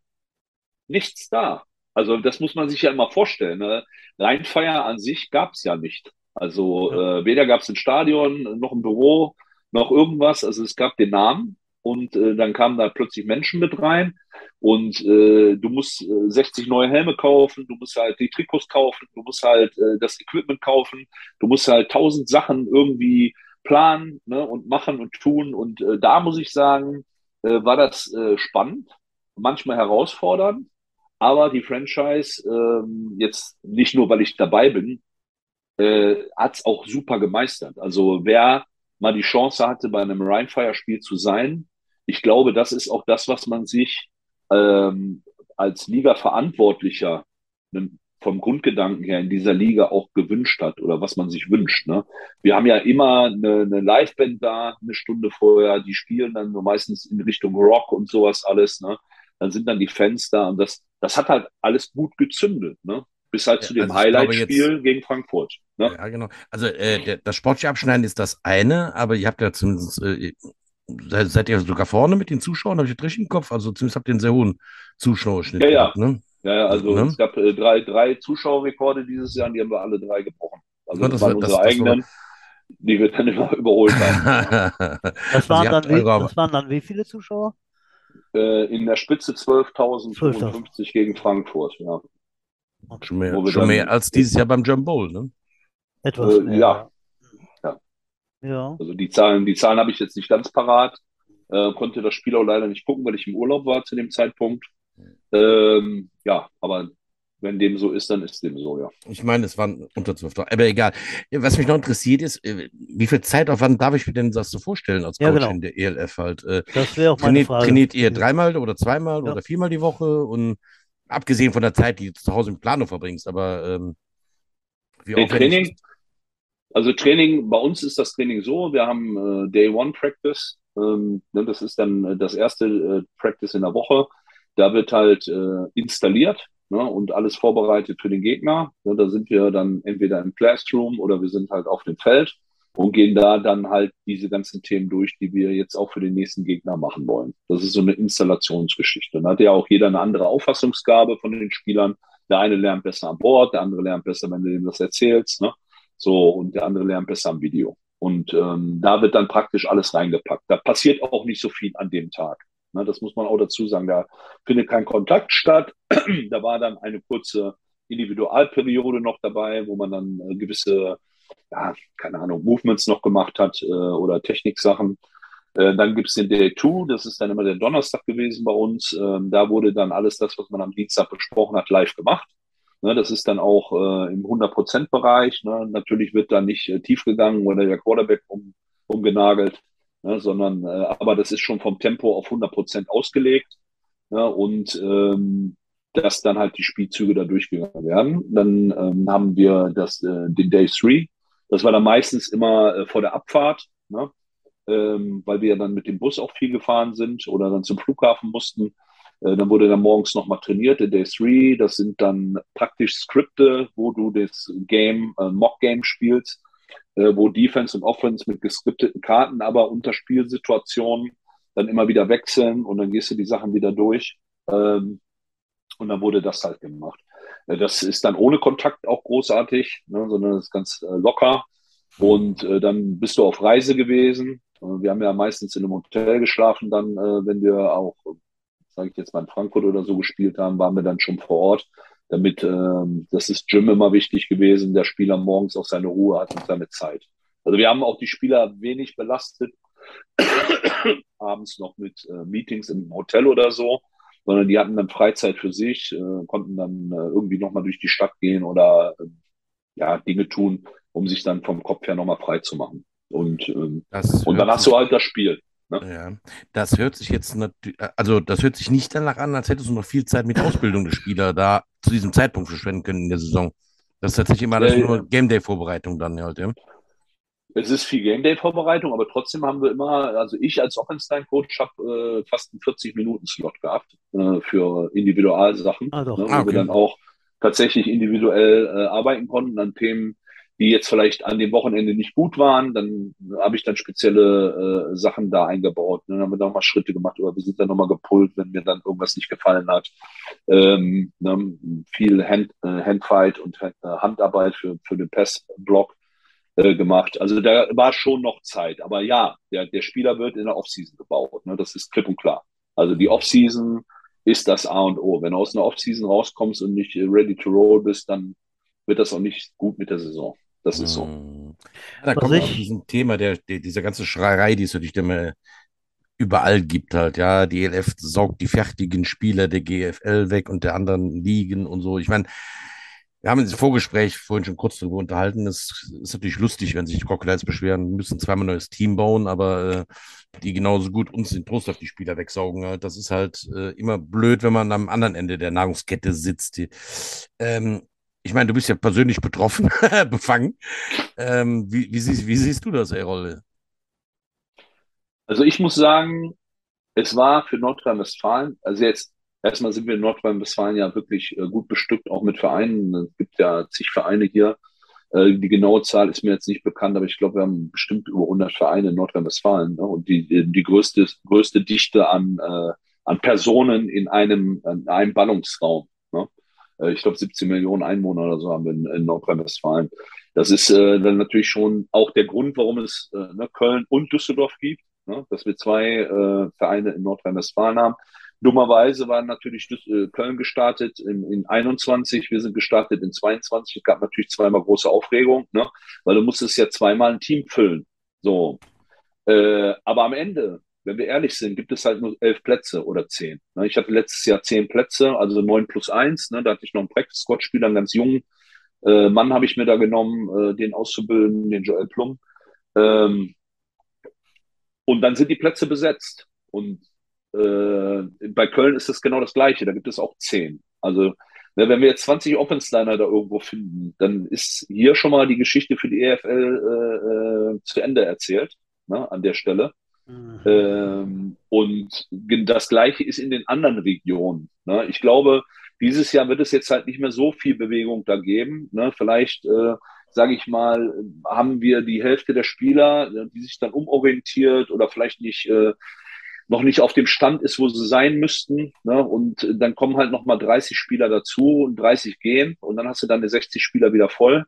nichts da. Also das muss man sich ja immer vorstellen. Ne? Rheinfeier an sich gab es ja nicht. Also äh, weder gab es ein Stadion, noch ein Büro, noch irgendwas. Also es gab den Namen und äh, dann kamen da plötzlich Menschen mit rein. Und äh, du musst äh, 60 neue Helme kaufen, du musst halt die Trikots kaufen, du musst halt äh, das Equipment kaufen, du musst halt tausend Sachen irgendwie planen ne, und machen und tun. Und äh, da muss ich sagen, äh, war das äh, spannend, manchmal herausfordernd, aber die Franchise ähm, jetzt nicht nur, weil ich dabei bin, äh, hat es auch super gemeistert. Also wer mal die Chance hatte, bei einem Rheinfire-Spiel zu sein, ich glaube, das ist auch das, was man sich ähm, als Liga-Verantwortlicher vom Grundgedanken her in dieser Liga auch gewünscht hat oder was man sich wünscht. Ne? Wir haben ja immer eine, eine Liveband da, eine Stunde vorher, die spielen dann meistens in Richtung Rock und sowas alles. Ne? Dann sind dann die Fans da und das, das hat halt alles gut gezündet. Ne? Bis halt zu dem also Highlight-Spiel gegen Frankfurt. Ne? Ja, genau. Also äh, der, das sportliche Abschneiden ist das eine, aber ihr habt ja zumindest, äh, seid, ihr sogar vorne mit den Zuschauern, habe ich das richtig im Kopf? Also zumindest habt ihr einen sehr hohen Zuschauerschnitt. Ja, ja. ne? ja, also ne? es gab äh, drei, drei Zuschauerrekorde dieses Jahr und die haben wir alle drei gebrochen. Also ja, das, das waren unsere das, eigenen. Das die wir dann immer überholt haben. das, waren dann wie, das waren dann wie viele Zuschauer? Äh, in der Spitze 12.055 12 gegen Frankfurt, ja. Schon mehr, schon mehr als dieses Jahr beim Jump Bowl, ne? Etwas äh, mehr. Ja. ja. ja. Also die Zahlen, die Zahlen habe ich jetzt nicht ganz parat. Äh, konnte das Spiel auch leider nicht gucken, weil ich im Urlaub war zu dem Zeitpunkt. Ähm, ja, aber wenn dem so ist, dann ist dem so, ja. Ich meine, es waren unter 12 Tage, aber egal. Was mich noch interessiert ist, äh, wie viel Zeitaufwand darf ich mir denn das so vorstellen als Coach ja, genau. in der ELF halt? Äh, das wäre auch meine trainiert, Frage. Trainiert ihr dreimal oder zweimal ja. oder viermal die Woche und Abgesehen von der Zeit, die du zu Hause im Plano verbringst, aber ähm, wie nee, Training, also Training, bei uns ist das Training so, wir haben äh, Day One Practice, ähm, ne, das ist dann äh, das erste äh, Practice in der Woche. Da wird halt äh, installiert ne, und alles vorbereitet für den Gegner. Ne, da sind wir dann entweder im Classroom oder wir sind halt auf dem Feld. Und gehen da dann halt diese ganzen Themen durch, die wir jetzt auch für den nächsten Gegner machen wollen. Das ist so eine Installationsgeschichte. Da hat ja auch jeder eine andere Auffassungsgabe von den Spielern. Der eine lernt besser an Bord, der andere lernt besser, wenn du ihm das erzählst. Ne? So, und der andere lernt besser am Video. Und ähm, da wird dann praktisch alles reingepackt. Da passiert auch nicht so viel an dem Tag. Ne? Das muss man auch dazu sagen. Da findet kein Kontakt statt. da war dann eine kurze Individualperiode noch dabei, wo man dann äh, gewisse ja, keine Ahnung, Movements noch gemacht hat äh, oder Techniksachen. Äh, dann gibt es den Day 2, das ist dann immer der Donnerstag gewesen bei uns. Ähm, da wurde dann alles das, was man am Dienstag besprochen hat, live gemacht. Ne, das ist dann auch äh, im 100%-Bereich. Ne? Natürlich wird da nicht äh, tief gegangen oder der Quarterback um, umgenagelt, ne? sondern aber das ist schon vom Tempo auf 100% ausgelegt. Und ähm, dass dann halt die Spielzüge da durchgegangen werden. Dann ähm, haben wir das, den Day 3, das war dann meistens immer äh, vor der Abfahrt, ne? ähm, weil wir dann mit dem Bus auch viel gefahren sind oder dann zum Flughafen mussten. Äh, dann wurde dann morgens nochmal trainiert, der Day 3. Das sind dann praktisch Skripte, wo du das Game, äh, Mock-Game spielst, äh, wo Defense und Offense mit geskripteten Karten, aber unter Spielsituationen dann immer wieder wechseln und dann gehst du die Sachen wieder durch. Ähm, und dann wurde das halt gemacht. Äh, das ist dann ohne Kontakt auch großartig, ne, sondern das ist ganz äh, locker. Und äh, dann bist du auf Reise gewesen. Äh, wir haben ja meistens in einem Hotel geschlafen, dann, äh, wenn wir auch, sage ich jetzt mal in Frankfurt oder so gespielt haben, waren wir dann schon vor Ort. Damit, ähm, das ist Jim immer wichtig gewesen, der Spieler morgens auch seine Ruhe hat und seine Zeit. Also wir haben auch die Spieler wenig belastet, abends noch mit äh, Meetings im Hotel oder so sondern die hatten dann Freizeit für sich, äh, konnten dann äh, irgendwie nochmal durch die Stadt gehen oder äh, ja, Dinge tun, um sich dann vom Kopf her nochmal frei zu machen. Und, ähm, und dann hast du halt das Spiel. Ne? Ja, das hört sich jetzt natürlich, also das hört sich nicht danach an, als hättest du noch viel Zeit mit Ausbildung des Spielers da zu diesem Zeitpunkt verschwenden können in der Saison. Das ist tatsächlich immer alles ja, nur Game Day Vorbereitung dann halt, ja. Es ist viel Game Day Vorbereitung, aber trotzdem haben wir immer, also ich als Offenstein Coach habe äh, fast einen 40 Minuten Slot gehabt äh, für Individualsachen, ah, doch. Ne, wo ah, okay. wir dann auch tatsächlich individuell äh, arbeiten konnten an Themen, die jetzt vielleicht an dem Wochenende nicht gut waren. Dann habe ich dann spezielle äh, Sachen da eingebaut. Ne? Dann haben wir nochmal Schritte gemacht oder wir sind dann nochmal gepult, wenn mir dann irgendwas nicht gefallen hat. Ähm, ne? Viel Hand, äh, Handfight und äh, Handarbeit für, für den Passblock äh, gemacht. Also da war schon noch Zeit. Aber ja, der, der Spieler wird in der Offseason gebaut. Ne? Das ist klipp und klar. Also die Offseason ist das A und O. Wenn du aus einer Offseason rauskommst und nicht ready to roll bist, dann wird das auch nicht gut mit der Saison. Das ist so. Hm. Da kommt ich... diesem Thema, der, der, dieser ganze Schreierei, die es natürlich immer überall gibt halt, ja. Die ELF saugt die fertigen Spieler der GFL weg und der anderen Ligen und so. Ich meine, wir haben im Vorgespräch vorhin schon kurz darüber unterhalten. Es ist natürlich lustig, wenn sich die Crocodiles beschweren, müssen zweimal neues Team bauen, aber äh, die genauso gut uns den Trost auf die Spieler wegsaugen. Das ist halt äh, immer blöd, wenn man am anderen Ende der Nahrungskette sitzt. Die, ähm, ich meine, du bist ja persönlich betroffen, befangen. Ähm, wie, wie, siehst, wie siehst du das, Errol? Also ich muss sagen, es war für Nordrhein-Westfalen, also jetzt Erstmal sind wir in Nordrhein-Westfalen ja wirklich äh, gut bestückt, auch mit Vereinen. Es gibt ja zig Vereine hier. Äh, die genaue Zahl ist mir jetzt nicht bekannt, aber ich glaube, wir haben bestimmt über 100 Vereine in Nordrhein-Westfalen. Ne? Und die, die größte, größte Dichte an, äh, an Personen in einem, in einem Ballungsraum. Ne? Äh, ich glaube, 17 Millionen Einwohner oder so haben wir in, in Nordrhein-Westfalen. Das ist äh, dann natürlich schon auch der Grund, warum es äh, ne, Köln und Düsseldorf gibt, ne? dass wir zwei äh, Vereine in Nordrhein-Westfalen haben. Dummerweise war natürlich äh, Köln gestartet in, in 21, wir sind gestartet in 22. Es gab natürlich zweimal große Aufregung, ne? weil du musstest ja zweimal ein Team füllen. So. Äh, aber am Ende, wenn wir ehrlich sind, gibt es halt nur elf Plätze oder zehn. Ne? Ich hatte letztes Jahr zehn Plätze, also neun plus eins. Ne? Da hatte ich noch einen Practice-Squad-Spieler, einen ganz jungen äh, Mann habe ich mir da genommen, äh, den auszubilden, den Joel Plum. Ähm, und dann sind die Plätze besetzt. Und äh, bei Köln ist es genau das Gleiche, da gibt es auch zehn. Also, ne, wenn wir jetzt 20 Offensliner da irgendwo finden, dann ist hier schon mal die Geschichte für die EFL äh, äh, zu Ende erzählt, ne, an der Stelle. Mhm. Ähm, und das Gleiche ist in den anderen Regionen. Ne? Ich glaube, dieses Jahr wird es jetzt halt nicht mehr so viel Bewegung da geben. Ne? Vielleicht äh, sage ich mal, haben wir die Hälfte der Spieler, die sich dann umorientiert oder vielleicht nicht äh, noch nicht auf dem Stand ist, wo sie sein müssten. Ne? Und dann kommen halt nochmal 30 Spieler dazu und 30 gehen und dann hast du deine 60 Spieler wieder voll.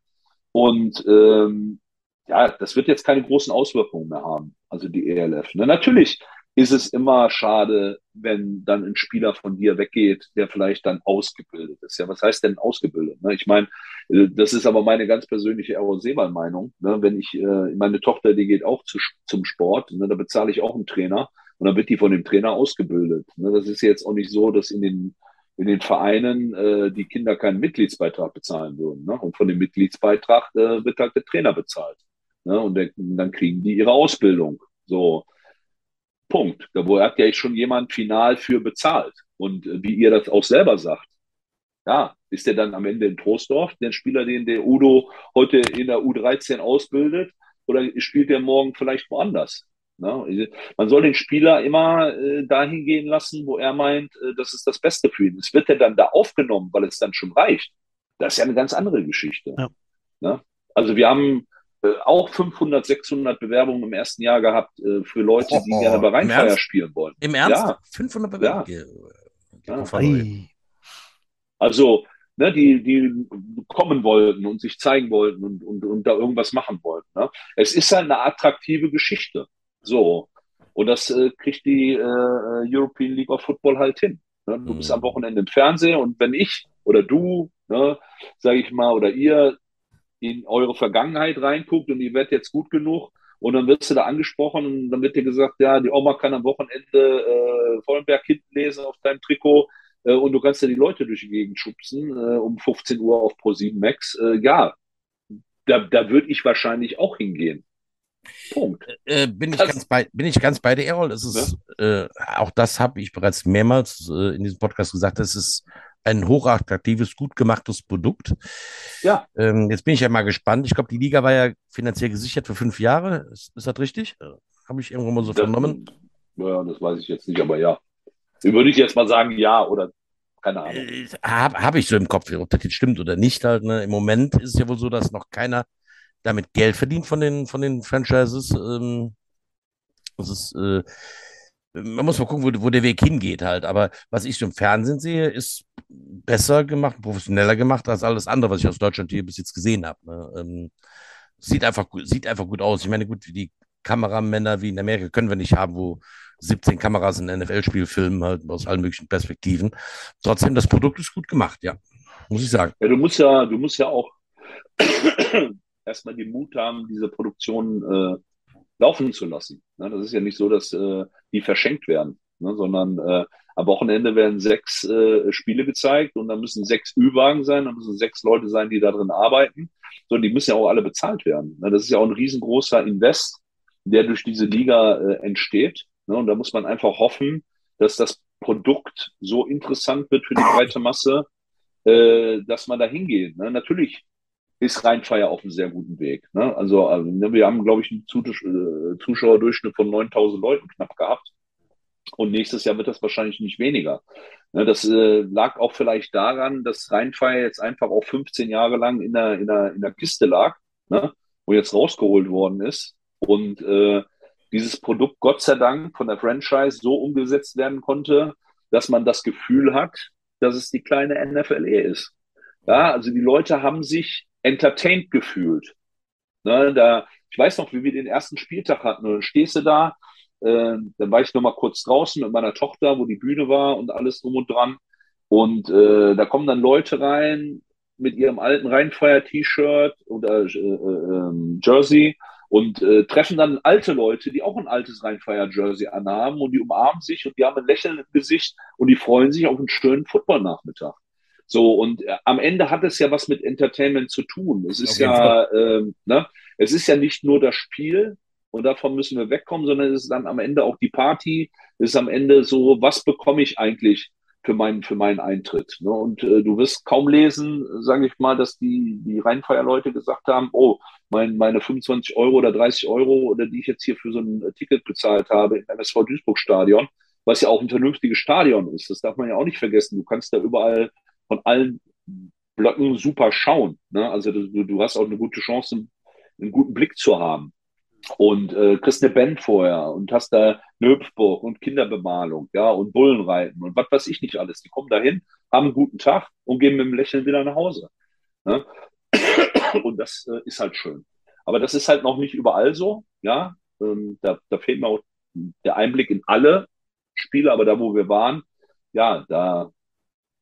Und ähm, ja, das wird jetzt keine großen Auswirkungen mehr haben, also die ELF. Ne? Natürlich ist es immer schade, wenn dann ein Spieler von dir weggeht, der vielleicht dann ausgebildet ist. Ja, was heißt denn ausgebildet? Ne? Ich meine, äh, das ist aber meine ganz persönliche Errol Seemann-Meinung. Ne? Wenn ich, äh, meine Tochter, die geht auch zu, zum Sport, ne? da bezahle ich auch einen Trainer und dann wird die von dem Trainer ausgebildet. Ne? Das ist jetzt auch nicht so, dass in den in den Vereinen äh, die Kinder keinen Mitgliedsbeitrag bezahlen würden. Ne? Und von dem Mitgliedsbeitrag äh, wird halt der Trainer bezahlt. Ne? Und der, dann kriegen die ihre Ausbildung. So, Punkt. Da wo hat ja schon jemand final für bezahlt. Und äh, wie ihr das auch selber sagt, ja, ist der dann am Ende in Troisdorf, der Spieler, den der Udo heute in der U13 ausbildet, oder spielt der morgen vielleicht woanders? Ne? Man soll den Spieler immer äh, dahin gehen lassen, wo er meint, äh, das ist das Beste für ihn. Es wird er dann da aufgenommen, weil es dann schon reicht. Das ist ja eine ganz andere Geschichte. Ja. Ne? Also wir haben äh, auch 500, 600 Bewerbungen im ersten Jahr gehabt äh, für Leute, die oh, gerne bei Rheinfeier spielen wollen. Im Ernst? Ja. 500 Bewerbungen? Ja. ja. Also, ne, die, die kommen wollten und sich zeigen wollten und, und, und da irgendwas machen wollten. Ne? Es ist halt eine attraktive Geschichte. So. Und das äh, kriegt die äh, European League of Football halt hin. Ne? Du mhm. bist am mhm. Wochenende im Fernsehen und wenn ich oder du, ne, sage ich mal, oder ihr in eure Vergangenheit reinguckt und ihr werdet jetzt gut genug und dann wirst du da angesprochen und dann wird dir gesagt, ja, die Oma kann am Wochenende äh, Vollenberg hinten lesen auf deinem Trikot äh, und du kannst ja die Leute durch die Gegend schubsen äh, um 15 Uhr auf Pro7 Max. Äh, ja, da, da würde ich wahrscheinlich auch hingehen. Punkt. Äh, bin, ich ganz bei, bin ich ganz bei dir, Errol. Es ist, ja? äh, auch das habe ich bereits mehrmals äh, in diesem Podcast gesagt, es ist ein hochattraktives, gut gemachtes Produkt. Ja. Ähm, jetzt bin ich ja mal gespannt. Ich glaube, die Liga war ja finanziell gesichert für fünf Jahre. Ist, ist das richtig? Äh, Habe ich irgendwo mal so das, vernommen? Ja, das weiß ich jetzt nicht, aber ja. Würde ich jetzt mal sagen, ja oder keine Ahnung. Äh, Habe hab ich so im Kopf, ob das jetzt stimmt oder nicht. Halt, ne? Im Moment ist es ja wohl so, dass noch keiner damit Geld verdient von den, von den Franchises. Ähm, das ist, äh, man muss mal gucken, wo, wo der Weg hingeht halt. Aber was ich im Fernsehen sehe, ist besser gemacht, professioneller gemacht als alles andere, was ich aus Deutschland hier bis jetzt gesehen habe. Ne? Ähm, sieht, einfach, sieht einfach gut aus. Ich meine, gut, die Kameramänner wie in Amerika können wir nicht haben, wo 17 Kameras ein NFL-Spiel filmen, halt aus allen möglichen Perspektiven. Trotzdem, das Produkt ist gut gemacht, ja. Muss ich sagen. Ja, du musst ja, du musst ja auch erstmal den Mut haben, diese Produktion äh, laufen zu lassen. Ne? Das ist ja nicht so, dass äh, die verschenkt werden, ne? sondern äh, am Wochenende werden sechs äh, Spiele gezeigt und dann müssen sechs Ü-Wagen sein, dann müssen sechs Leute sein, die da drin arbeiten. So, die müssen ja auch alle bezahlt werden. Ne? Das ist ja auch ein riesengroßer Invest, der durch diese Liga äh, entsteht. Ne? Und da muss man einfach hoffen, dass das Produkt so interessant wird für die breite Masse, äh, dass man da hingeht. Ne? Natürlich ist Rheinfeier auf einem sehr guten Weg. Ne? Also, also ne, wir haben, glaube ich, einen äh, Zuschauerdurchschnitt von 9000 Leuten knapp gehabt. Und nächstes Jahr wird das wahrscheinlich nicht weniger. Ne, das äh, lag auch vielleicht daran, dass Rheinfeier jetzt einfach auch 15 Jahre lang in der, in der, in der Kiste lag, ne? wo jetzt rausgeholt worden ist. Und äh, dieses Produkt Gott sei Dank von der Franchise so umgesetzt werden konnte, dass man das Gefühl hat, dass es die kleine NFLE ist. Ja, also die Leute haben sich entertained gefühlt. Ne, da, ich weiß noch, wie wir den ersten Spieltag hatten. Und dann stehst du da, äh, dann war ich noch mal kurz draußen mit meiner Tochter, wo die Bühne war und alles drum und dran. Und äh, da kommen dann Leute rein mit ihrem alten Rheinfeier-T-Shirt oder äh, äh, Jersey und äh, treffen dann alte Leute, die auch ein altes Rheinfeier-Jersey anhaben und die umarmen sich und die haben ein Lächeln im Gesicht und die freuen sich auf einen schönen Football-Nachmittag. So, und äh, am Ende hat es ja was mit Entertainment zu tun. Es ist ja, ähm, ne, es ist ja nicht nur das Spiel und davon müssen wir wegkommen, sondern es ist dann am Ende auch die Party. Es ist am Ende so, was bekomme ich eigentlich für meinen, für meinen Eintritt? Ne? Und äh, du wirst kaum lesen, sage ich mal, dass die, die Rheinfeierleute gesagt haben, oh, mein, meine 25 Euro oder 30 Euro oder die ich jetzt hier für so ein Ticket bezahlt habe im MSV Duisburg Stadion, was ja auch ein vernünftiges Stadion ist. Das darf man ja auch nicht vergessen. Du kannst da überall von allen Blöcken super schauen. Ne? Also du, du hast auch eine gute Chance, einen guten Blick zu haben. Und äh, kriegst eine Band vorher und hast da eine Hüpfburg und Kinderbemalung, ja, und Bullenreiten und was weiß ich nicht alles. Die kommen dahin, haben einen guten Tag und gehen mit dem Lächeln wieder nach Hause. Ne? Und das äh, ist halt schön. Aber das ist halt noch nicht überall so, ja. Ähm, da, da fehlt mir auch der Einblick in alle Spiele, aber da, wo wir waren, ja, da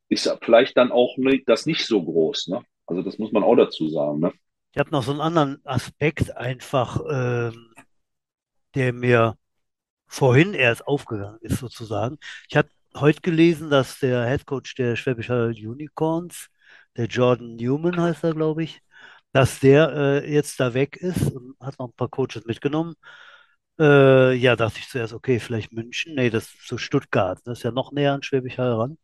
ist vielleicht dann auch nicht, das nicht so groß. Ne? Also das muss man auch dazu sagen. Ne? Ich habe noch so einen anderen Aspekt einfach, ähm, der mir vorhin erst aufgegangen ist, sozusagen. Ich habe heute gelesen, dass der Headcoach der Schwäbisch Unicorns, der Jordan Newman heißt er, glaube ich, dass der äh, jetzt da weg ist und hat noch ein paar Coaches mitgenommen. Äh, ja, dachte ich zuerst, okay, vielleicht München. Nee, das ist so Stuttgart. Das ist ja noch näher an Schwäbisch Hall ran.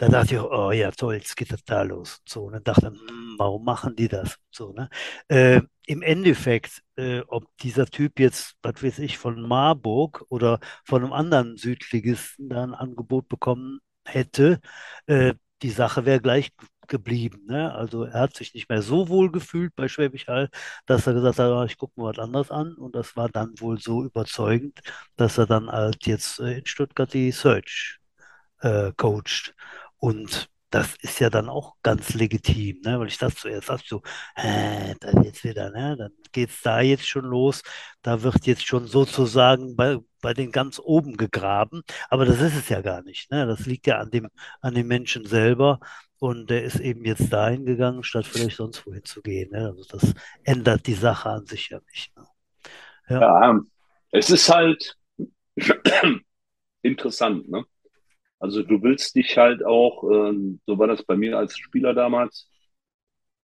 Da dachte ich, oh ja, toll, jetzt geht das da los. So, und dann dachte ich, hm, warum machen die das? So, ne? Äh, Im Endeffekt, äh, ob dieser Typ jetzt, was weiß ich, von Marburg oder von einem anderen Südligisten da ein Angebot bekommen hätte, äh, die Sache wäre gleich geblieben. Ne? Also er hat sich nicht mehr so wohl gefühlt bei Schwäbisch Hall, dass er gesagt hat, ah, ich gucke mir was anderes an. Und das war dann wohl so überzeugend, dass er dann halt jetzt äh, in Stuttgart die Search äh, coacht. Und das ist ja dann auch ganz legitim, ne? weil ich das zuerst sagte, so, äh, da jetzt wieder, ne? dann geht es da jetzt schon los, da wird jetzt schon sozusagen bei, bei den ganz oben gegraben, aber das ist es ja gar nicht, ne? das liegt ja an dem, an dem Menschen selber und der ist eben jetzt dahin gegangen, statt vielleicht sonst wohin zu gehen. Ne? Also das ändert die Sache an sich ja nicht. Ne? Ja. ja, es ist halt interessant, ne? Also du willst dich halt auch, ähm, so war das bei mir als Spieler damals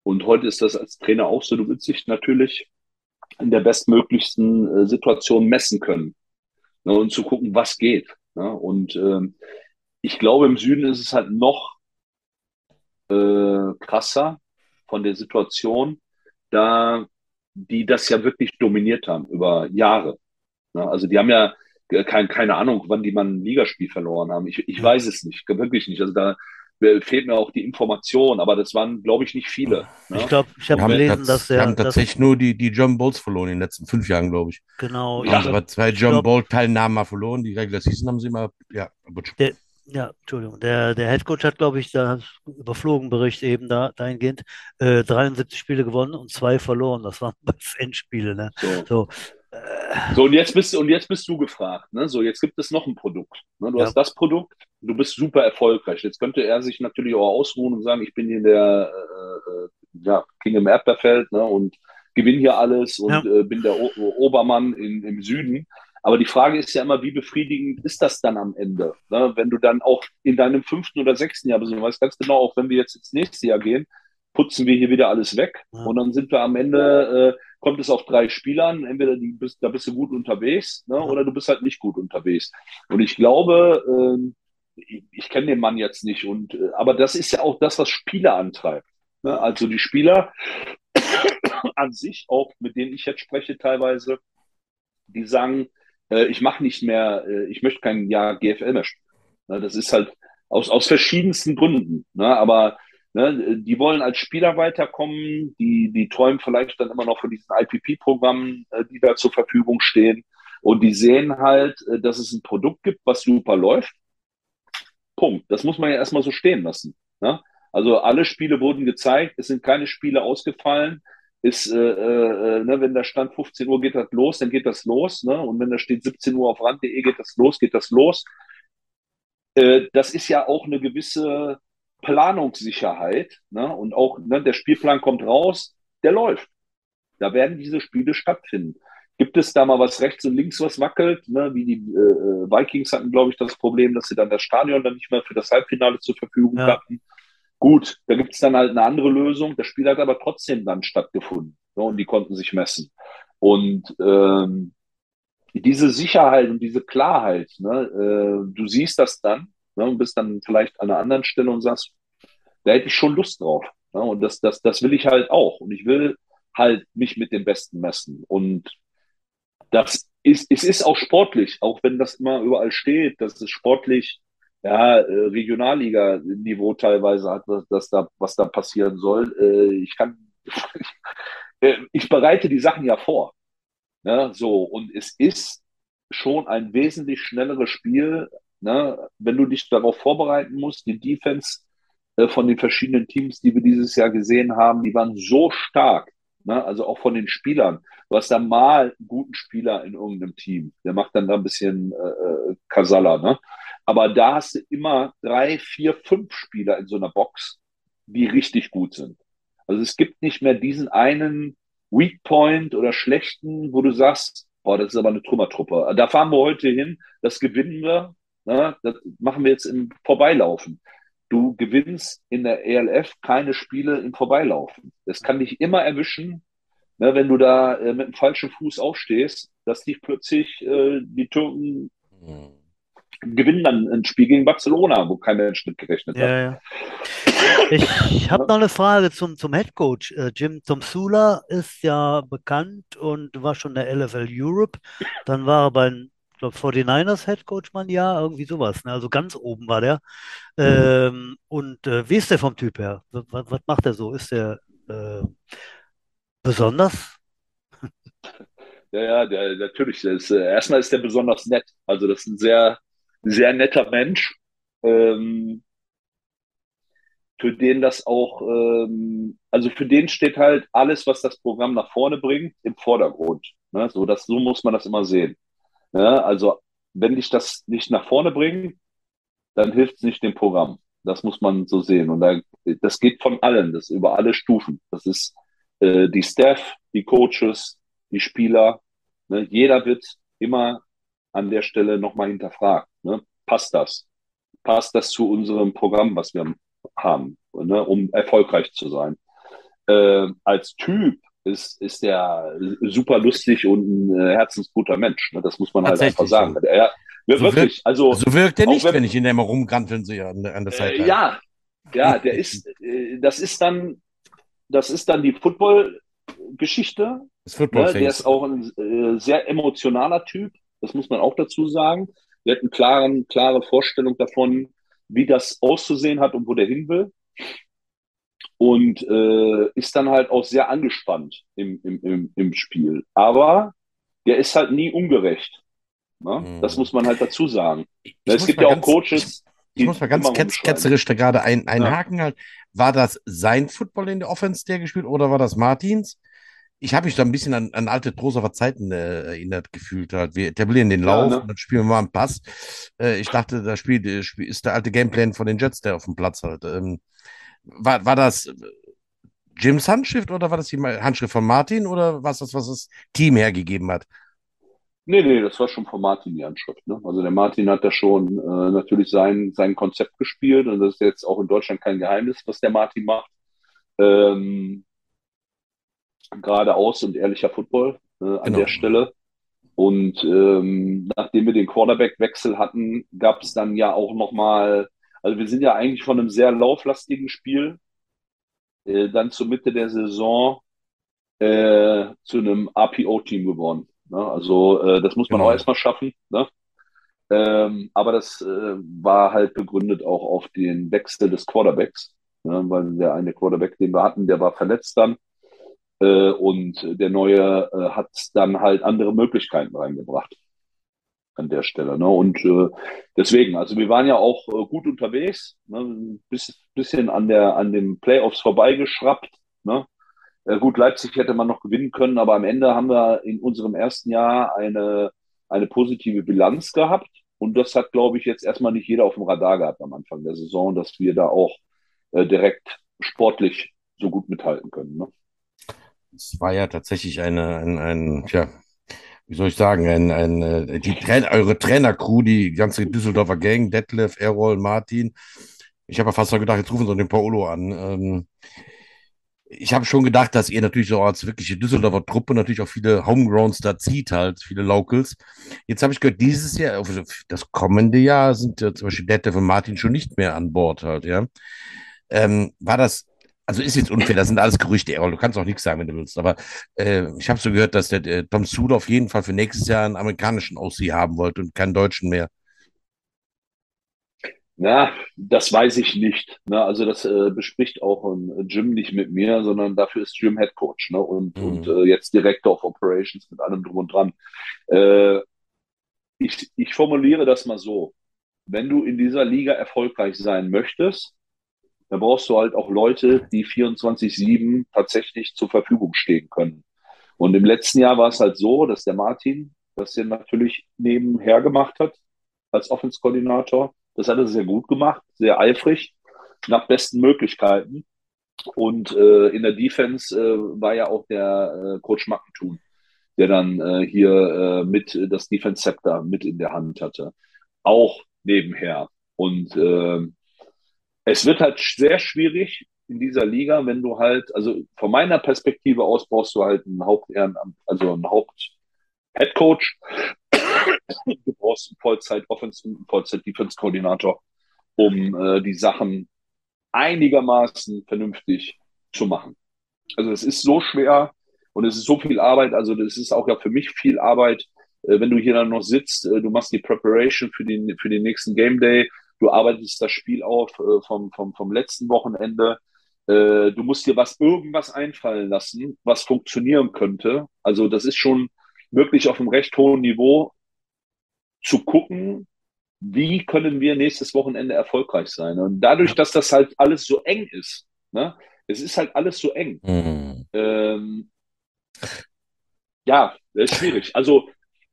und heute ist das als Trainer auch so, du willst dich natürlich in der bestmöglichsten äh, Situation messen können ne, und zu gucken, was geht. Ne? Und ähm, ich glaube, im Süden ist es halt noch äh, krasser von der Situation, da die das ja wirklich dominiert haben über Jahre. Ne? Also die haben ja kein, keine Ahnung, wann die mal ein Ligaspiel verloren haben. Ich, ich weiß es nicht, wirklich nicht. Also da fehlt mir auch die Information, aber das waren, glaube ich, nicht viele. Ne? Ich glaube, ich habe gelesen, dass der. haben tatsächlich nur die, die John Bolts verloren in den letzten fünf Jahren, glaube ich. Genau. Ja, aber zwei John Bolt-Teilnahmen mal verloren. Die Regular Season haben sie mal, ja, der, ja, Entschuldigung. Der, der Headcoach hat, glaube ich, da überflogen Bericht eben da, dahingehend, äh, 73 Spiele gewonnen und zwei verloren. Das waren Endspiele. Ne? So. so. So, und jetzt bist, und jetzt bist du gefragt. Ne? So, jetzt gibt es noch ein Produkt. Ne? Du ja. hast das Produkt, du bist super erfolgreich. Jetzt könnte er sich natürlich auch ausruhen und sagen, ich bin hier der äh, äh, ja, King im Erdbeerfeld ne? und gewinne hier alles und ja. äh, bin der o Obermann in, im Süden. Aber die Frage ist ja immer, wie befriedigend ist das dann am Ende? Ne? Wenn du dann auch in deinem fünften oder sechsten Jahr bist, du weißt ganz genau, auch wenn wir jetzt ins nächste Jahr gehen, putzen wir hier wieder alles weg. Ja. Und dann sind wir am Ende, äh, kommt es auf drei Spielern. Entweder die bist, da bist du gut unterwegs, ne, oder du bist halt nicht gut unterwegs. Und ich glaube, äh, ich, ich kenne den Mann jetzt nicht, und äh, aber das ist ja auch das, was Spieler antreibt. Ne? Also die Spieler an sich, auch mit denen ich jetzt spreche teilweise, die sagen, äh, ich mache nicht mehr, äh, ich möchte kein Jahr GFL mehr spielen. Ne? Das ist halt aus, aus verschiedensten Gründen. Ne? Aber Ne, die wollen als Spieler weiterkommen, die, die träumen vielleicht dann immer noch von diesen IPP-Programmen, äh, die da zur Verfügung stehen. Und die sehen halt, äh, dass es ein Produkt gibt, was super läuft. Punkt. Das muss man ja erstmal so stehen lassen. Ne? Also alle Spiele wurden gezeigt, es sind keine Spiele ausgefallen. Ist, äh, äh, ne, wenn da stand 15 Uhr geht das los, dann geht das los. Ne? Und wenn da steht 17 Uhr auf rand.de geht das los, geht das los. Äh, das ist ja auch eine gewisse Planungssicherheit ne? und auch ne, der Spielplan kommt raus, der läuft. Da werden diese Spiele stattfinden. Gibt es da mal was rechts und links, was wackelt? Ne? Wie die äh, Vikings hatten, glaube ich, das Problem, dass sie dann das Stadion dann nicht mehr für das Halbfinale zur Verfügung ja. hatten. Gut, da gibt es dann halt eine andere Lösung. Das Spiel hat aber trotzdem dann stattgefunden ne? und die konnten sich messen. Und ähm, diese Sicherheit und diese Klarheit, ne? äh, du siehst das dann ne, und bist dann vielleicht an einer anderen Stelle und sagst, da hätte ich schon Lust drauf. Ne, und das, das, das will ich halt auch. Und ich will halt mich mit dem Besten messen. Und das ist, es ist auch sportlich, auch wenn das immer überall steht, dass es sportlich ja, äh, Regionalliga-Niveau teilweise hat, was, das da, was da passieren soll. Äh, ich kann, äh, ich bereite die Sachen ja vor. Ne? So, und es ist schon ein wesentlich schnelleres Spiel, ne? wenn du dich darauf vorbereiten musst. Die Defense äh, von den verschiedenen Teams, die wir dieses Jahr gesehen haben, die waren so stark. Ne? Also auch von den Spielern. Du hast da mal einen guten Spieler in irgendeinem Team, der macht dann da ein bisschen äh, äh Kasala. Ne? Aber da hast du immer drei, vier, fünf Spieler in so einer Box, die richtig gut sind. Also es gibt nicht mehr diesen einen Weak Point oder schlechten, wo du sagst, boah, das ist aber eine Trümmertruppe. Da fahren wir heute hin, das gewinnen wir, ne? das machen wir jetzt im Vorbeilaufen. Du gewinnst in der ELF keine Spiele im Vorbeilaufen. Das kann dich immer erwischen, ne, wenn du da äh, mit dem falschen Fuß aufstehst, dass dich plötzlich äh, die Türken mhm gewinnen dann ein Spiel gegen Barcelona, wo kein Mensch mit gerechnet ja, hat. Ja. Ich habe noch eine Frage zum, zum Head Coach. Äh, Jim Tomsula ist ja bekannt und war schon der LFL Europe. Dann war er bei ich glaube, 49ers Head Coach man ja, irgendwie sowas. Ne? Also ganz oben war der. Mhm. Ähm, und äh, wie ist der vom Typ her? Was, was macht er so? Ist der äh, besonders? Ja, ja, der, natürlich. Der ist, äh, erstmal ist der besonders nett. Also das ist ein sehr, sehr netter Mensch, ähm, für den das auch, ähm, also für den steht halt alles, was das Programm nach vorne bringt, im Vordergrund. Ne? So, das, so muss man das immer sehen. Ja, also wenn dich das nicht nach vorne bringt, dann hilft es nicht dem Programm. Das muss man so sehen. Und da, das geht von allen, das ist über alle Stufen. Das ist äh, die Staff, die Coaches, die Spieler. Ne? Jeder wird immer an der Stelle nochmal hinterfragt. Ne? Passt das? Passt das zu unserem Programm, was wir haben, ne? um erfolgreich zu sein? Äh, als Typ ist, ist der super lustig und ein äh, herzensguter Mensch. Ne? Das muss man halt einfach sagen. So. Er, so wirklich, wirkt, also, so wirkt er nicht, wenn, wenn, ich ihn immer rumganteln sehe an, an der Seite. Äh, ja, ja, der ist, äh, das ist dann, das ist dann die Football-Geschichte. Football ne? Der ist auch ein äh, sehr emotionaler Typ. Das muss man auch dazu sagen. Wir hatten klaren, klare Vorstellung davon, wie das auszusehen hat und wo der hin will. Und äh, ist dann halt auch sehr angespannt im, im, im, im Spiel. Aber der ist halt nie ungerecht. Ne? Mhm. Das muss man halt dazu sagen. Ich es gibt ja auch Coaches. Ich, ich muss mal ganz ketz, ketzerisch da gerade ein, einhaken ja. halt. War das sein Football in der Offense, der gespielt, oder war das Martins? ich habe mich da ein bisschen an, an alte Trosafer Zeiten äh, erinnert gefühlt. Halt. Wir etablieren den Lauf ja, ne? und dann spielen wir mal einen Pass. Äh, ich dachte, da spielt, äh, ist der alte Gameplan von den Jets, der auf dem Platz halt. Ähm, war, war das Jims Handschrift oder war das die Handschrift von Martin oder war es das, was das Team hergegeben hat? Nee, nee, das war schon von Martin die Handschrift. Ne? Also der Martin hat da schon äh, natürlich sein, sein Konzept gespielt und das ist jetzt auch in Deutschland kein Geheimnis, was der Martin macht. Ähm, geradeaus und ehrlicher Football äh, an genau. der Stelle. Und ähm, nachdem wir den Quarterback-Wechsel hatten, gab es dann ja auch nochmal, also wir sind ja eigentlich von einem sehr lauflastigen Spiel äh, dann zur Mitte der Saison äh, zu einem APO-Team geworden. Ne? Also äh, das muss man genau. auch erstmal schaffen. Ne? Ähm, aber das äh, war halt begründet auch auf den Wechsel des Quarterbacks, ne? weil der eine Quarterback, den wir hatten, der war verletzt dann. Äh, und der neue äh, hat dann halt andere Möglichkeiten reingebracht an der Stelle. Ne? Und äh, deswegen, also wir waren ja auch äh, gut unterwegs, ne? ein bisschen an, der, an den Playoffs vorbeigeschraubt. Ne? Äh, gut, Leipzig hätte man noch gewinnen können, aber am Ende haben wir in unserem ersten Jahr eine, eine positive Bilanz gehabt. Und das hat, glaube ich, jetzt erstmal nicht jeder auf dem Radar gehabt am Anfang der Saison, dass wir da auch äh, direkt sportlich so gut mithalten können. Ne? Es war ja tatsächlich eine, ein, ein, tja, wie soll ich sagen, ein, ein, äh, die Trainer, eure Trainercrew, die ganze Düsseldorfer Gang, Detlef, Errol, Martin. Ich habe ja fast gedacht, jetzt rufen sie den Paolo an. Ähm, ich habe schon gedacht, dass ihr natürlich so als wirkliche Düsseldorfer Truppe natürlich auch viele Homegrowns da zieht, halt, viele Locals. Jetzt habe ich gehört, dieses Jahr, also das kommende Jahr sind ja zum Beispiel Detlef und Martin schon nicht mehr an Bord halt, ja. Ähm, war das also ist jetzt unfair, das sind alles Gerüchte, Errol, du kannst auch nichts sagen, wenn du willst, aber äh, ich habe so gehört, dass der äh, Tom Sula auf jeden Fall für nächstes Jahr einen amerikanischen OC haben wollte und keinen deutschen mehr. Na, das weiß ich nicht. Ne? Also das äh, bespricht auch ein Jim nicht mit mir, sondern dafür ist Jim Head Coach ne? und, Mhm. und äh, jetzt Director of Operations mit allem drum und dran. Äh, ich, ich formuliere das mal so. Wenn du in dieser Liga erfolgreich sein möchtest, dann brauchst du halt auch Leute, die 24-7 tatsächlich zur Verfügung stehen können. Und im letzten Jahr war es halt so, dass der Martin das ja natürlich nebenher gemacht hat als Offense-Koordinator. Das hat er sehr gut gemacht, sehr eifrig, nach besten Möglichkeiten. Und äh, in der Defense äh, war ja auch der äh, Coach Mackentun, der dann äh, hier äh, mit äh, das Defense Scepter mit in der Hand hatte. Auch nebenher. Und es wird halt sehr schwierig in dieser Liga, wenn du halt, also von meiner Perspektive aus brauchst du halt einen Haupt, also einen Haupt Head Coach. Du brauchst einen Vollzeit Offense und einen Vollzeit Defense Koordinator, um äh, die Sachen einigermaßen vernünftig zu machen. Also es ist so schwer und es ist so viel Arbeit. Also das ist auch ja für mich viel Arbeit, äh, wenn du hier dann noch sitzt. Äh, du machst die Preparation für den für den nächsten Game Day. Du arbeitest das Spiel auf äh, vom vom vom letzten Wochenende. Äh, du musst dir was irgendwas einfallen lassen, was funktionieren könnte. Also das ist schon wirklich auf einem recht hohen Niveau zu gucken, wie können wir nächstes Wochenende erfolgreich sein. Und dadurch, dass das halt alles so eng ist, ne, es ist halt alles so eng. Mhm. Ähm, ja, ist schwierig. Also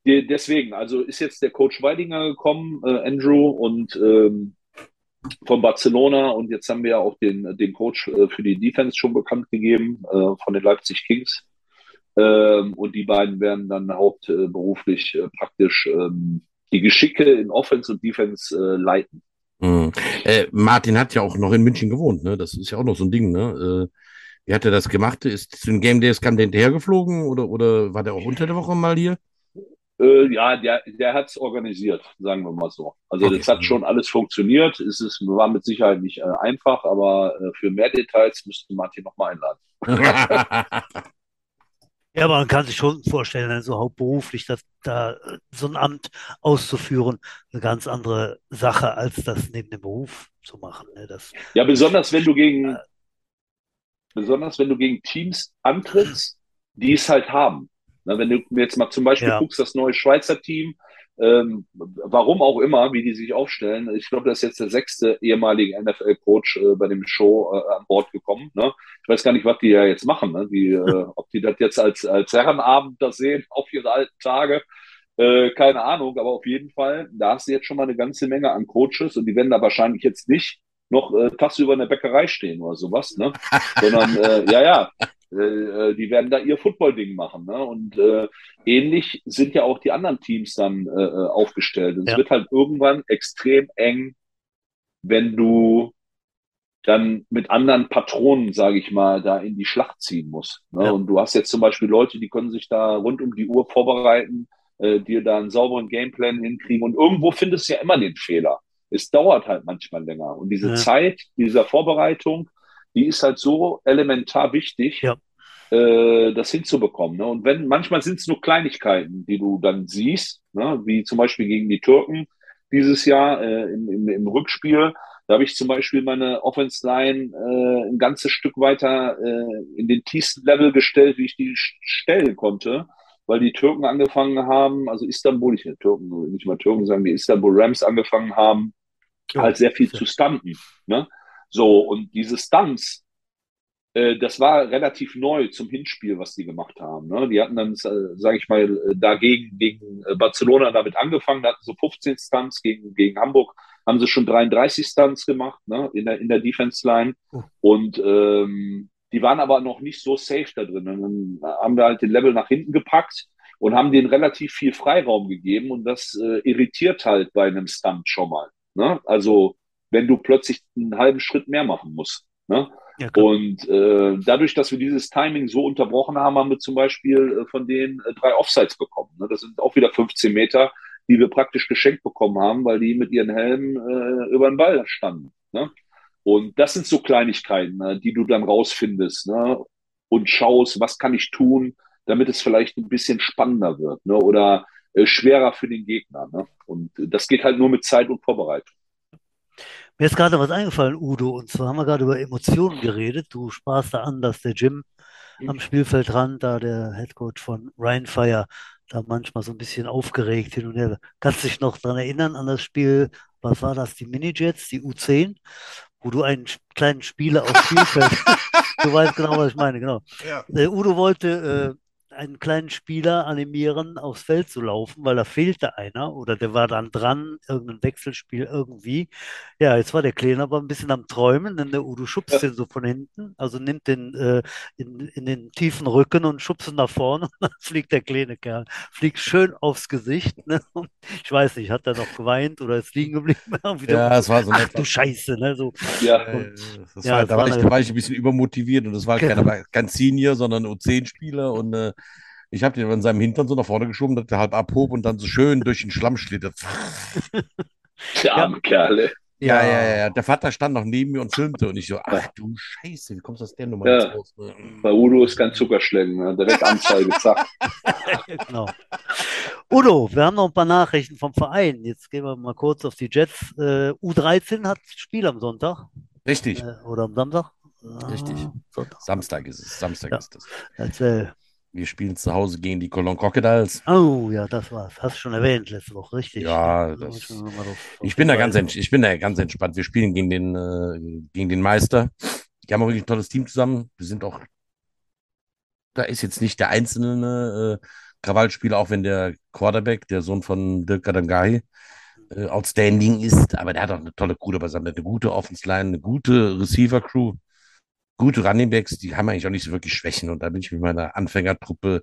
deswegen, also ist jetzt der Coach Weidinger gekommen, äh, Andrew, und ähm, von Barcelona und jetzt haben wir ja auch den, den Coach äh, für die Defense schon bekannt gegeben, äh, von den Leipzig Kings. Ähm, und die beiden werden dann hauptberuflich äh, praktisch ähm, die Geschicke in Offense und Defense äh, leiten. Mhm. Martin hat ja auch noch in München gewohnt, ne? Das ist ja auch noch so ein Ding, ne? Wie hat er das gemacht? Ist zu den Game Days kam der hinterhergeflogen oder, oder war der auch unter der Woche mal hier? Äh, ja, der, der hat es organisiert, sagen wir mal so. Also Okay. das hat schon alles funktioniert. Es ist, war mit Sicherheit nicht äh, einfach, aber äh, für mehr Details müsste Martin nochmal einladen. Ja, aber man kann sich schon vorstellen, also hauptberuflich, dass da äh, so ein Amt auszuführen, eine ganz andere Sache, als das neben dem Beruf zu machen. Ne? Das, Ja, besonders wenn du gegen, besonders wenn du gegen Teams antrittst, die es halt haben. Na, wenn du jetzt mal zum Beispiel Ja. guckst, das neue Schweizer Team, ähm, warum auch immer, wie die sich aufstellen. Ich glaube, da ist jetzt der sechste ehemalige NFL-Coach äh, bei dem Show äh, an Bord gekommen. Ne? Ich weiß gar nicht, was die ja jetzt machen. Ne? Die, äh, ob die das jetzt als, als Herrenabend da sehen auf ihre alten Tage. Äh, keine Ahnung, aber auf jeden Fall, da hast du jetzt schon mal eine ganze Menge an Coaches und die werden da wahrscheinlich jetzt nicht noch äh, tagsüber in der Bäckerei stehen oder sowas, ne? Sondern äh, ja, ja, äh, äh, die werden da ihr Football-Ding machen, ne? Und äh, ähnlich sind ja auch die anderen Teams dann äh, äh, aufgestellt. Und Ja. es wird halt irgendwann extrem eng, wenn du dann mit anderen Patronen, sage ich mal, da in die Schlacht ziehen musst. Ne? Ja. Und du hast jetzt zum Beispiel Leute, die können sich da rund um die Uhr vorbereiten, äh, dir da einen sauberen Gameplan hinkriegen. Und irgendwo findest du ja immer den Fehler. Es dauert halt manchmal länger. Und diese Ja. Zeit dieser Vorbereitung, die ist halt so elementar wichtig, Ja. äh, das hinzubekommen. Ne? Und wenn manchmal sind es nur Kleinigkeiten, die du dann siehst, ne? wie zum Beispiel gegen die Türken dieses Jahr äh, im, im, im Rückspiel. Da habe ich zum Beispiel meine Offense Line äh, ein ganzes Stück weiter äh, in den tiefsten Level gestellt, wie ich die st- stellen konnte, weil die Türken angefangen haben, also Istanbul, ich will Türken, nicht mal Türken sagen, die Istanbul Rams angefangen haben, Halt sehr viel zu stunten. Ne? So, und diese Stunts, äh, das war relativ neu zum Hinspiel, was die gemacht haben. Ne? Die hatten dann, äh, sage ich mal, äh, dagegen gegen äh, Barcelona damit angefangen, da hatten so 15 Stunts gegen, gegen Hamburg, haben sie schon 33 Stunts gemacht ne? in der, in der Defense Line. Oh. Und ähm, die waren aber noch nicht so safe da drin. Und dann haben wir halt den Level nach hinten gepackt und haben denen relativ viel Freiraum gegeben. Und das äh, irritiert halt bei einem Stunt schon mal. Ne? Also wenn du plötzlich einen halben Schritt mehr machen musst. Ne? Ja. Und äh, dadurch, dass wir dieses Timing so unterbrochen haben, haben wir zum Beispiel äh, von denen äh, drei Offsides bekommen. Ne? Das sind auch wieder 15 Meter, die wir praktisch geschenkt bekommen haben, weil die mit ihren Helmen äh, über den Ball standen. Ne? Und das sind so Kleinigkeiten, ne, die du dann rausfindest ne? und schaust, was kann ich tun, damit es vielleicht ein bisschen spannender wird ne? oder schwerer für den Gegner. Ne? Und das geht halt nur mit Zeit und Vorbereitung. Mir ist gerade was eingefallen, Udo, und zwar haben wir gerade über Emotionen geredet. Du sprachst da an, dass der Jim am Spielfeldrand, da der Headcoach von Ryan Fire, da manchmal so ein bisschen aufgeregt hin und her. Kannst du dich noch daran erinnern an das Spiel, was war das, die Minijets, die U10, wo du einen kleinen Spieler aufs Spielfeld, du weißt genau, was ich meine, genau. Ja. Äh, Udo wollte äh, einen kleinen Spieler animieren, aufs Feld zu laufen, weil da fehlte einer oder der war dann dran, irgendein Wechselspiel irgendwie. Ja, jetzt war der Kleine aber ein bisschen am Träumen, denn der Udo schubst den so von hinten, also nimmt den äh, in, in den tiefen Rücken und schubst ihn nach vorne und dann fliegt der kleine Kerl, fliegt schön aufs Gesicht. Ne? Und ich weiß nicht, hat er noch geweint oder ist liegen geblieben? Ja, es war so Ach du Scheiße, ne? So, Ja, Äh, Das Ja, war, es da war war ich, da war ich ein bisschen übermotiviert und das war kein, Genau. aber kein Senior, sondern ein U10-Spieler und äh, ich habe den an seinem Hintern so nach vorne geschoben, dass der halb abhob und dann so schön durch den Schlamm schlittert. der arme Kerl. ey. Ja, ja, ja, ja. Der Vater stand noch neben mir und filmte und ich so, ach du Scheiße, wie kommst du aus der Nummer Ja. jetzt raus? ne? Bei Udo ist kein Zuckerschlecken. Ne? Direkt Anzeige, zack. Genau. Udo, wir haben noch ein paar Nachrichten vom Verein. Jetzt gehen wir mal kurz auf die Jets. Äh, U13 hat Spiel am Sonntag Richtig, äh, oder am Samstag. Richtig. Sonntag. Samstag ist es, Samstag Ja. ist es. Erzähl. Wir spielen zu Hause gegen die Cologne Crocodiles. Oh, ja, das war's. Hast du schon erwähnt letzte Woche, richtig. Ja, Da das- ich drauf- bin da ganz, ich bin da ganz entspannt. Wir spielen gegen den, äh, gegen den Meister. Die haben auch wirklich ein tolles Team zusammen. Wir sind auch, da ist jetzt nicht der einzelne äh, Krawallspieler, auch wenn der Quarterback, der Sohn von Dirk Kadangahi, äh, outstanding ist, aber der hat auch eine tolle Crew dabei. eine gute Offense Line, eine gute Receiver Crew, gute Running Backs, die haben eigentlich auch nicht so wirklich Schwächen. Und da bin ich mit meiner Anfängertruppe,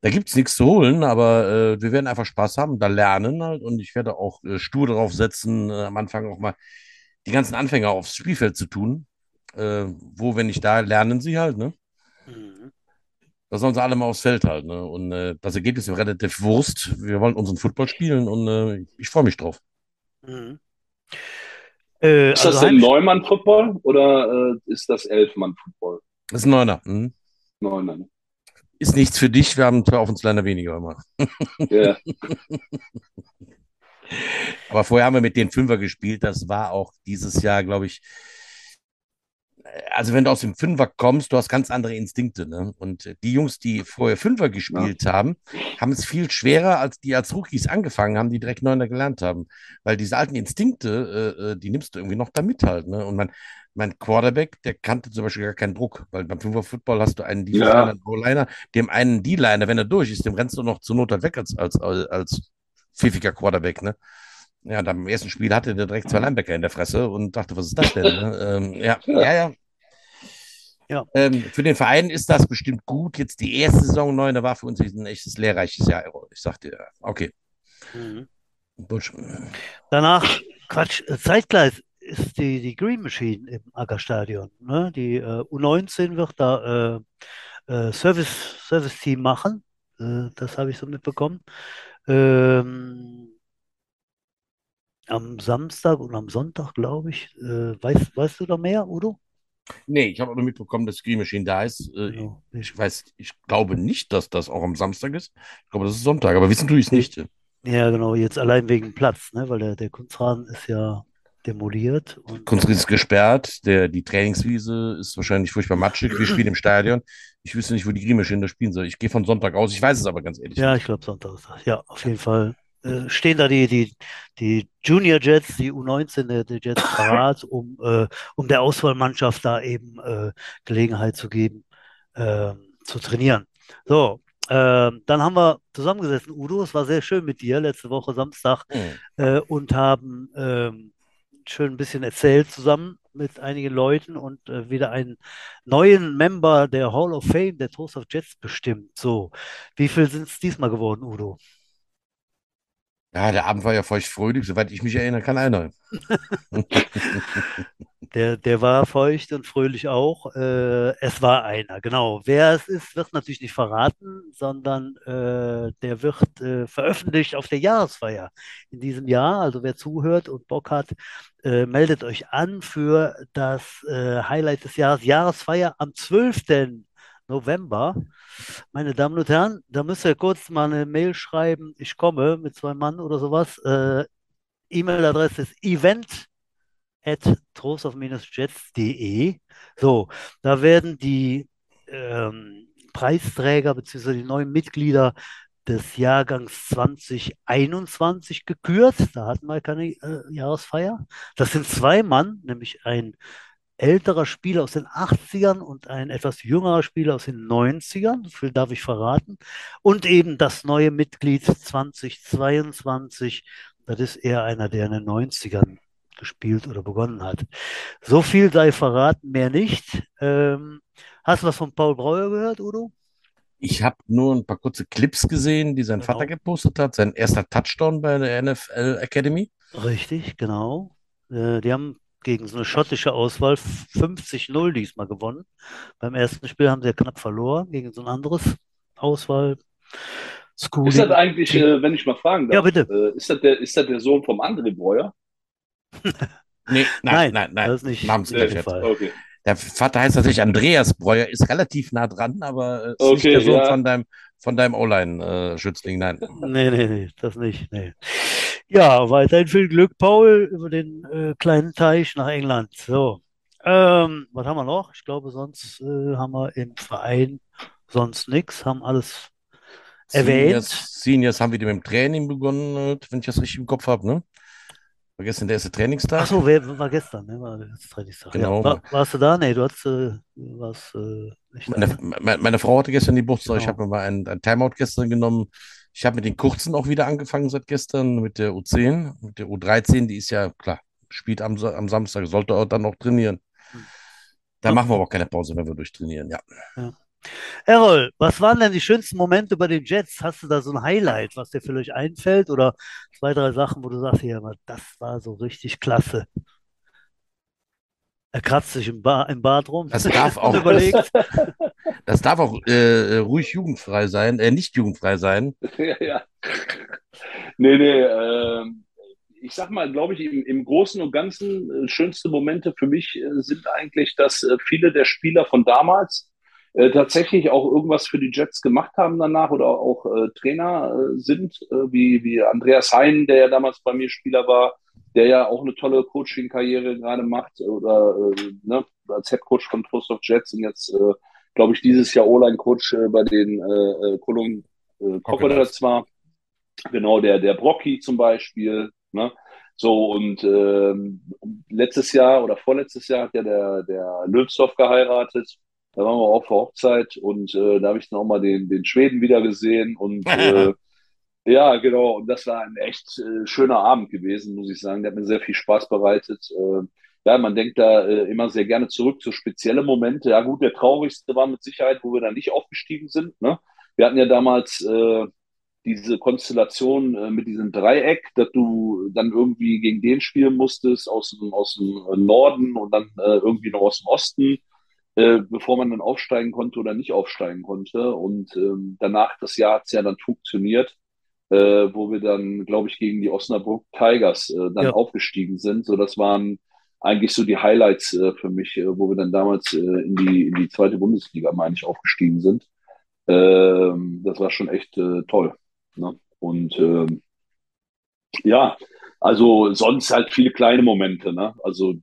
da gibt's nichts zu holen, aber äh, wir werden einfach Spaß haben, da lernen halt. Und ich werde auch äh, stur darauf setzen, äh, am Anfang auch mal die ganzen Anfänger aufs Spielfeld zu tun. Äh, wo, wenn nicht da, lernen sie halt, ne? Mhm. Da sollen sie alle mal aufs Feld halt, ne? Und äh, das Ergebnis ist relativ Wurst. Wir wollen unseren Football spielen und äh, ich freue mich drauf. Mhm. Äh, Ist das also denn Neumann-Football oder äh, ist das Elfmann-Football? Das ist ein Neuner. Mhm. Neumann. Ist nichts für dich, wir haben zwei Offensliner weniger immer. Ja, Aber vorher haben wir mit den Fünfer gespielt. Das war auch dieses Jahr, glaube ich. Also wenn du aus dem Fünfer kommst, du hast ganz andere Instinkte. Ne? Und äh, die Jungs, die vorher Fünfer gespielt haben, haben es viel schwerer, als die als Rookies angefangen haben, die direkt Neuner gelernt haben. Weil diese alten Instinkte, äh, äh, die nimmst du irgendwie noch da mit halt. Ne? Und mein, mein Quarterback, der kannte zum Beispiel gar keinen Druck, weil beim Fünfer-Football hast du einen Ja. Defense-Liner, einen O-Liner, dem einen D-Liner, wenn er durch ist, dem rennst du noch zur Not halt weg als, als, als, als pfiffiger Quarterback, ne? Ja, und am ersten Spiel hatte der direkt zwei Linebacker in der Fresse und dachte, was ist das denn? Ne? ähm, ja, ja, ja. Ja. Ähm, für den Verein ist das bestimmt gut. Jetzt die erste Saison neu, da war für uns ein echtes lehrreiches Jahr. Ich sagte, okay. Mhm. Danach, Quatsch, äh, zeitgleich ist die, die Green Machine im Ackerstadion. Ne? Die äh, U19 wird da äh, äh, Service, Service-Team machen. Äh, das habe ich so mitbekommen. Ähm, am Samstag und am Sonntag, glaube ich. Äh, weißt, weißt du da mehr, Udo? Nee, ich habe auch nur mitbekommen, dass Green Machine da ist. Äh, Genau. Ich weiß, ich glaube nicht, dass das auch am Samstag ist. Ich glaube, das ist Sonntag, aber wissen tue ich es nicht. Ja, genau, jetzt allein wegen Platz, ne? Weil der, der Kunstrasen ist ja demoliert. Und, Kunstgräs ist gesperrt, der, die Trainingswiese ist wahrscheinlich furchtbar matschig. Wir spielen im Stadion. Ich wüsste nicht, wo die Green Machine da spielen soll. Ich gehe von Sonntag aus. Ich weiß es aber ganz ehrlich Ja, nicht. ich glaube Sonntag ist das. Ja, auf jeden Fall äh, stehen da die, die, die Junior Jets, die U19 der, Jets parat, um, äh, um der Auswahlmannschaft da eben äh, Gelegenheit zu geben, ähm, zu trainieren. So, ähm, dann haben wir zusammengesessen, Udo, es war sehr schön mit dir letzte Woche Samstag Hm. äh, und haben ähm, schön ein bisschen erzählt zusammen mit einigen Leuten und äh, wieder einen neuen Member der Hall of Fame der Toast of Jets bestimmt. So, wie viel sind es diesmal geworden, Udo? Ja, der Abend war ja feucht-fröhlich, soweit ich mich erinnern kann, einer. Der, der war feucht und fröhlich auch. Äh, es war einer, genau. Wer es ist, wird natürlich nicht verraten, sondern äh, der wird äh, veröffentlicht auf der Jahresfeier in diesem Jahr. Also wer zuhört und Bock hat, äh, meldet euch an für das äh, Highlight des Jahres, Jahresfeier am 12. November. Meine Damen und Herren, da müsst ihr kurz mal eine Mail schreiben, ich komme mit zwei Mann oder sowas. Äh, E-Mail-Adresse ist event at trostorf-jets.de. So, da werden die ähm, Preisträger bzw. die neuen Mitglieder des Jahrgangs 2021 gekürt. Da hatten wir keine äh, Jahresfeier. Das sind zwei Mann, nämlich ein älterer Spieler aus den 80ern und ein etwas jüngerer Spieler aus den 90ern, so viel darf ich verraten. Und eben das neue Mitglied 2022, das ist eher einer, der in den 90ern gespielt oder begonnen hat. So viel sei verraten, mehr nicht. Ähm, hast du was von Paul Breuer gehört, Udo? Ich habe nur ein paar kurze Clips gesehen, die sein Genau. Vater gepostet hat. Sein erster Touchdown bei der NFL Academy. Richtig, genau. Äh, die haben gegen so eine schottische Auswahl 50-0 diesmal gewonnen. Beim ersten Spiel haben sie ja knapp verloren gegen so ein anderes Auswahl. Ist das Schooling. eigentlich, äh, wenn ich mal fragen Ja, darf, bitte. äh, ist das der, ist das der Sohn vom André Breuer? Nee, Nein, nein, nein, nein. das ist nicht Namensgleich der jetzt. Fall. Okay. Der Vater heißt natürlich Andreas Breuer, ist relativ nah dran, aber äh, ist nicht Okay, der Sohn ja. von deinem, von deinem O-Line-Schützling, nein. Nee, nee, nee, das nicht. Nee. Ja, weiterhin viel Glück, Paul, über den äh, kleinen Teich nach England. So, ähm, was haben wir noch? Ich glaube, sonst äh, haben wir im Verein sonst nichts, haben alles erwähnt. Seniors, Seniors haben wieder mit dem Training begonnen, äh, wenn ich das richtig im Kopf habe, ne? War gestern der erste Trainingstag. Ach so, wer war gestern, ne? War das Trainingstag. Genau. Ja. War, warst du da? Nee, du hast, äh, warst äh, nicht. Meine, ne? meine, meine Frau hatte gestern die. Ich Genau. habe mir mal ein, ein Timeout gestern genommen. Ich habe mit den kurzen auch wieder angefangen seit gestern, mit der U10, mit der U13. Die ist ja, klar, spielt am, am Samstag, sollte auch dann noch trainieren. Da machen wir aber auch keine Pause, wenn wir durchtrainieren, ja. Errol, was waren denn die schönsten Momente bei den Jets? Hast du da so ein Highlight, was dir vielleicht einfällt? Oder zwei, drei Sachen, wo du sagst, ja, aber das war so richtig klasse. Er kratzt sich im, ba im Bart rum Das darf auch, überlegt. das darf auch äh, ruhig jugendfrei sein, äh, nicht jugendfrei sein. ja, ja. Nee, nee, ähm, ich sag mal, glaube ich, im, im Großen und Ganzen äh, schönste Momente für mich äh, sind eigentlich, dass äh, viele der Spieler von damals äh, tatsächlich auch irgendwas für die Jets gemacht haben danach oder auch äh, Trainer äh, sind, äh, wie, wie Andreas Hein, der ja damals bei mir Spieler war, der ja auch eine tolle Coaching-Karriere gerade macht oder äh, ne, als Headcoach von Trust of Jets und jetzt, äh, glaube ich, dieses Jahr O-Line-Coach äh, bei den äh, Cologne äh, Crocodiles war. Genau, der, der Brocky zum Beispiel. Ne? So, und ähm, letztes Jahr oder vorletztes Jahr hat ja der, der Löwsdorf geheiratet. Da waren wir auch vor Hochzeit und äh, da habe ich dann auch mal den, den Schweden wieder gesehen. Und äh, ja, genau, und das war ein echt äh, schöner Abend gewesen, muss ich sagen. Der hat mir sehr viel Spaß bereitet. Äh, ja, man denkt da äh, immer sehr gerne zurück zu spezielle Momente. Ja, gut, der traurigste war mit Sicherheit, wo wir dann nicht aufgestiegen sind. Ne? Wir hatten ja damals äh, diese Konstellation äh, mit diesem Dreieck, dass du dann irgendwie gegen den spielen musstest aus dem, aus dem Norden und dann äh, irgendwie noch aus dem Osten, äh, bevor man dann aufsteigen konnte oder nicht aufsteigen konnte. Und ähm, danach, das Jahr hat es ja dann funktioniert, äh, wo wir dann, glaube ich, gegen die Osnabrück Tigers äh, dann Ja. aufgestiegen sind. So, das waren eigentlich so die Highlights äh, für mich, äh, wo wir dann damals äh, in die, in die zweite Bundesliga, meine ich, aufgestiegen sind. Ähm, das war schon echt äh, toll. Ne? Und ähm, ja, also sonst halt viele kleine Momente, ne? Also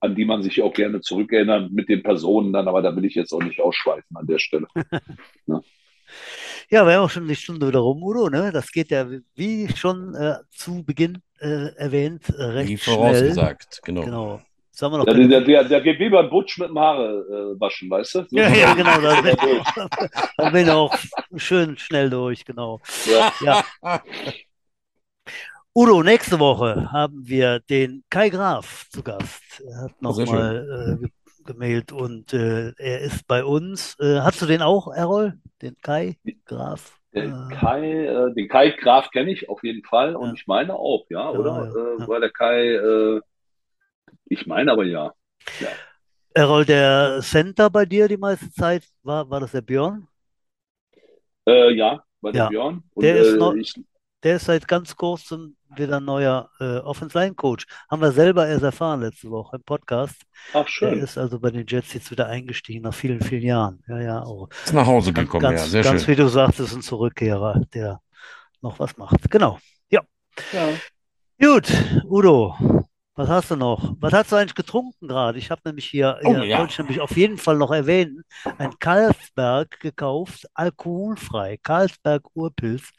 an die man sich auch gerne zurückerinnert mit den Personen dann, aber da will ich jetzt auch nicht ausschweifen an der Stelle. Ja, wir haben auch schon die Stunde wieder rum, Udo, ne? Das geht ja, wie schon äh, zu Beginn äh, erwähnt, äh, recht Wie schnell. vorausgesagt, genau. Genau. Jetzt haben wir noch Der, keine der, der, der geht wie beim Butsch mit dem Haare äh, waschen, weißt du? Ja, ja, genau. Da bin, da bin ich auch schön schnell durch, genau. Ja. Ja. Udo, nächste Woche haben wir den Kai Graf zu Gast. Er hat nochmal ge- gemailt und äh, er ist bei uns. Äh, hast du den auch, Errol? Den Kai Graf? Den Äh, Kai, äh, den Kai Graf kenne ich auf jeden Fall und Ja. ich meine auch, ja, Ja, oder? ja, Äh, ja. War der Kai, äh, ich meine aber ja. Errol, der Center bei dir die meiste Zeit, war, war das der Björn? Äh, ja, war der Ja. Björn. Und Der ist noch- ich, Der ist seit ganz kurzem wieder neuer äh, Offensive Line Coach. Haben wir selber erst erfahren letzte Woche im Podcast. ach Der schön. ist also bei den Jets jetzt wieder eingestiegen nach vielen, vielen Jahren. Ja, ja, auch. Ist nach Hause Ganz, gekommen, ganz, ja, sehr ganz schön. wie du sagst, ist ein Zurückkehrer, der noch was macht. Genau. Ja. Gut, Udo, Was hast du noch? Was hast du eigentlich getrunken gerade? Ich habe nämlich hier, Oh, hier ja. wollte ich nämlich auf jeden Fall noch erwähnen, ein Carlsberg gekauft, alkoholfrei, Carlsberg Urpilz.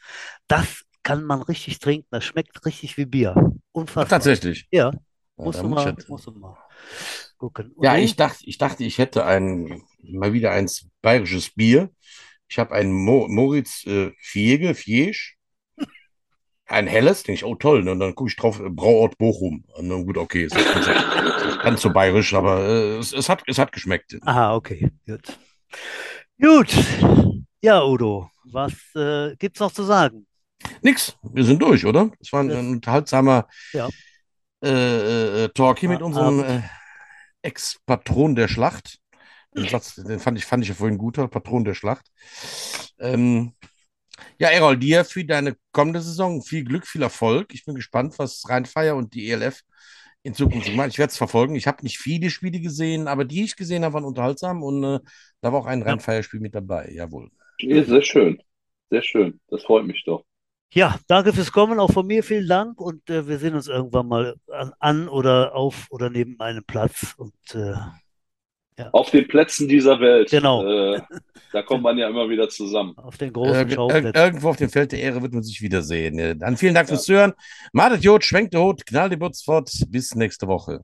Das kann man richtig trinken. Das schmeckt richtig wie Bier. Unfassbar. tatsächlich. Ja, Ja, musst du ich mal, jetzt- musst du mal gucken. Und Ja, ich dachte, ich dachte, ich hätte ein, mal wieder ein bayerisches Bier. Ich habe ein Mo Moritz äh, Fiege, Fiesch. Ein helles, denke ich, oh toll. ne? Und dann gucke ich drauf, äh, Brauort Bochum. Und dann gut, okay, ist ganz so bayerisch, aber äh, es, es hat, es hat geschmeckt. Aha, okay, gut. Gut. Ja, Udo, was äh, gibt's noch zu sagen? Nix, wir sind durch, oder? Es war ein, ein unterhaltsamer Ja. äh, äh, Talkie mit Ah, unserem Abend. äh, Ex-Patron der Schlacht. Den Satz, den fand ich, fand ich ja vorhin guter, Patron der Schlacht. Ähm, ja, Errol, dir für deine kommende Saison viel Glück, viel Erfolg. Ich bin gespannt, was Rheinfeier und die ELF in Zukunft machen. Ich werde es verfolgen. Ich habe nicht viele Spiele gesehen, aber die ich gesehen habe, waren unterhaltsam und äh, da war auch ein Ja. Rheinfeier-Spiel mit dabei. Jawohl. Ja, sehr schön. Sehr schön. Das freut mich doch. Ja, danke fürs Kommen, auch von mir vielen Dank und äh, wir sehen uns irgendwann mal an, an oder auf oder neben einem Platz und äh, Auf den Plätzen dieser Welt. Genau. Äh, da kommt man ja immer wieder zusammen. auf den großen Schauplätzen. irg- irgendwo auf dem Feld der Ehre wird man sich wiedersehen. Ja, Dann vielen Dank fürs Zuhören. Madet Jod, schwenkt der Hut, knallt die Butz fort. Bis nächste Woche.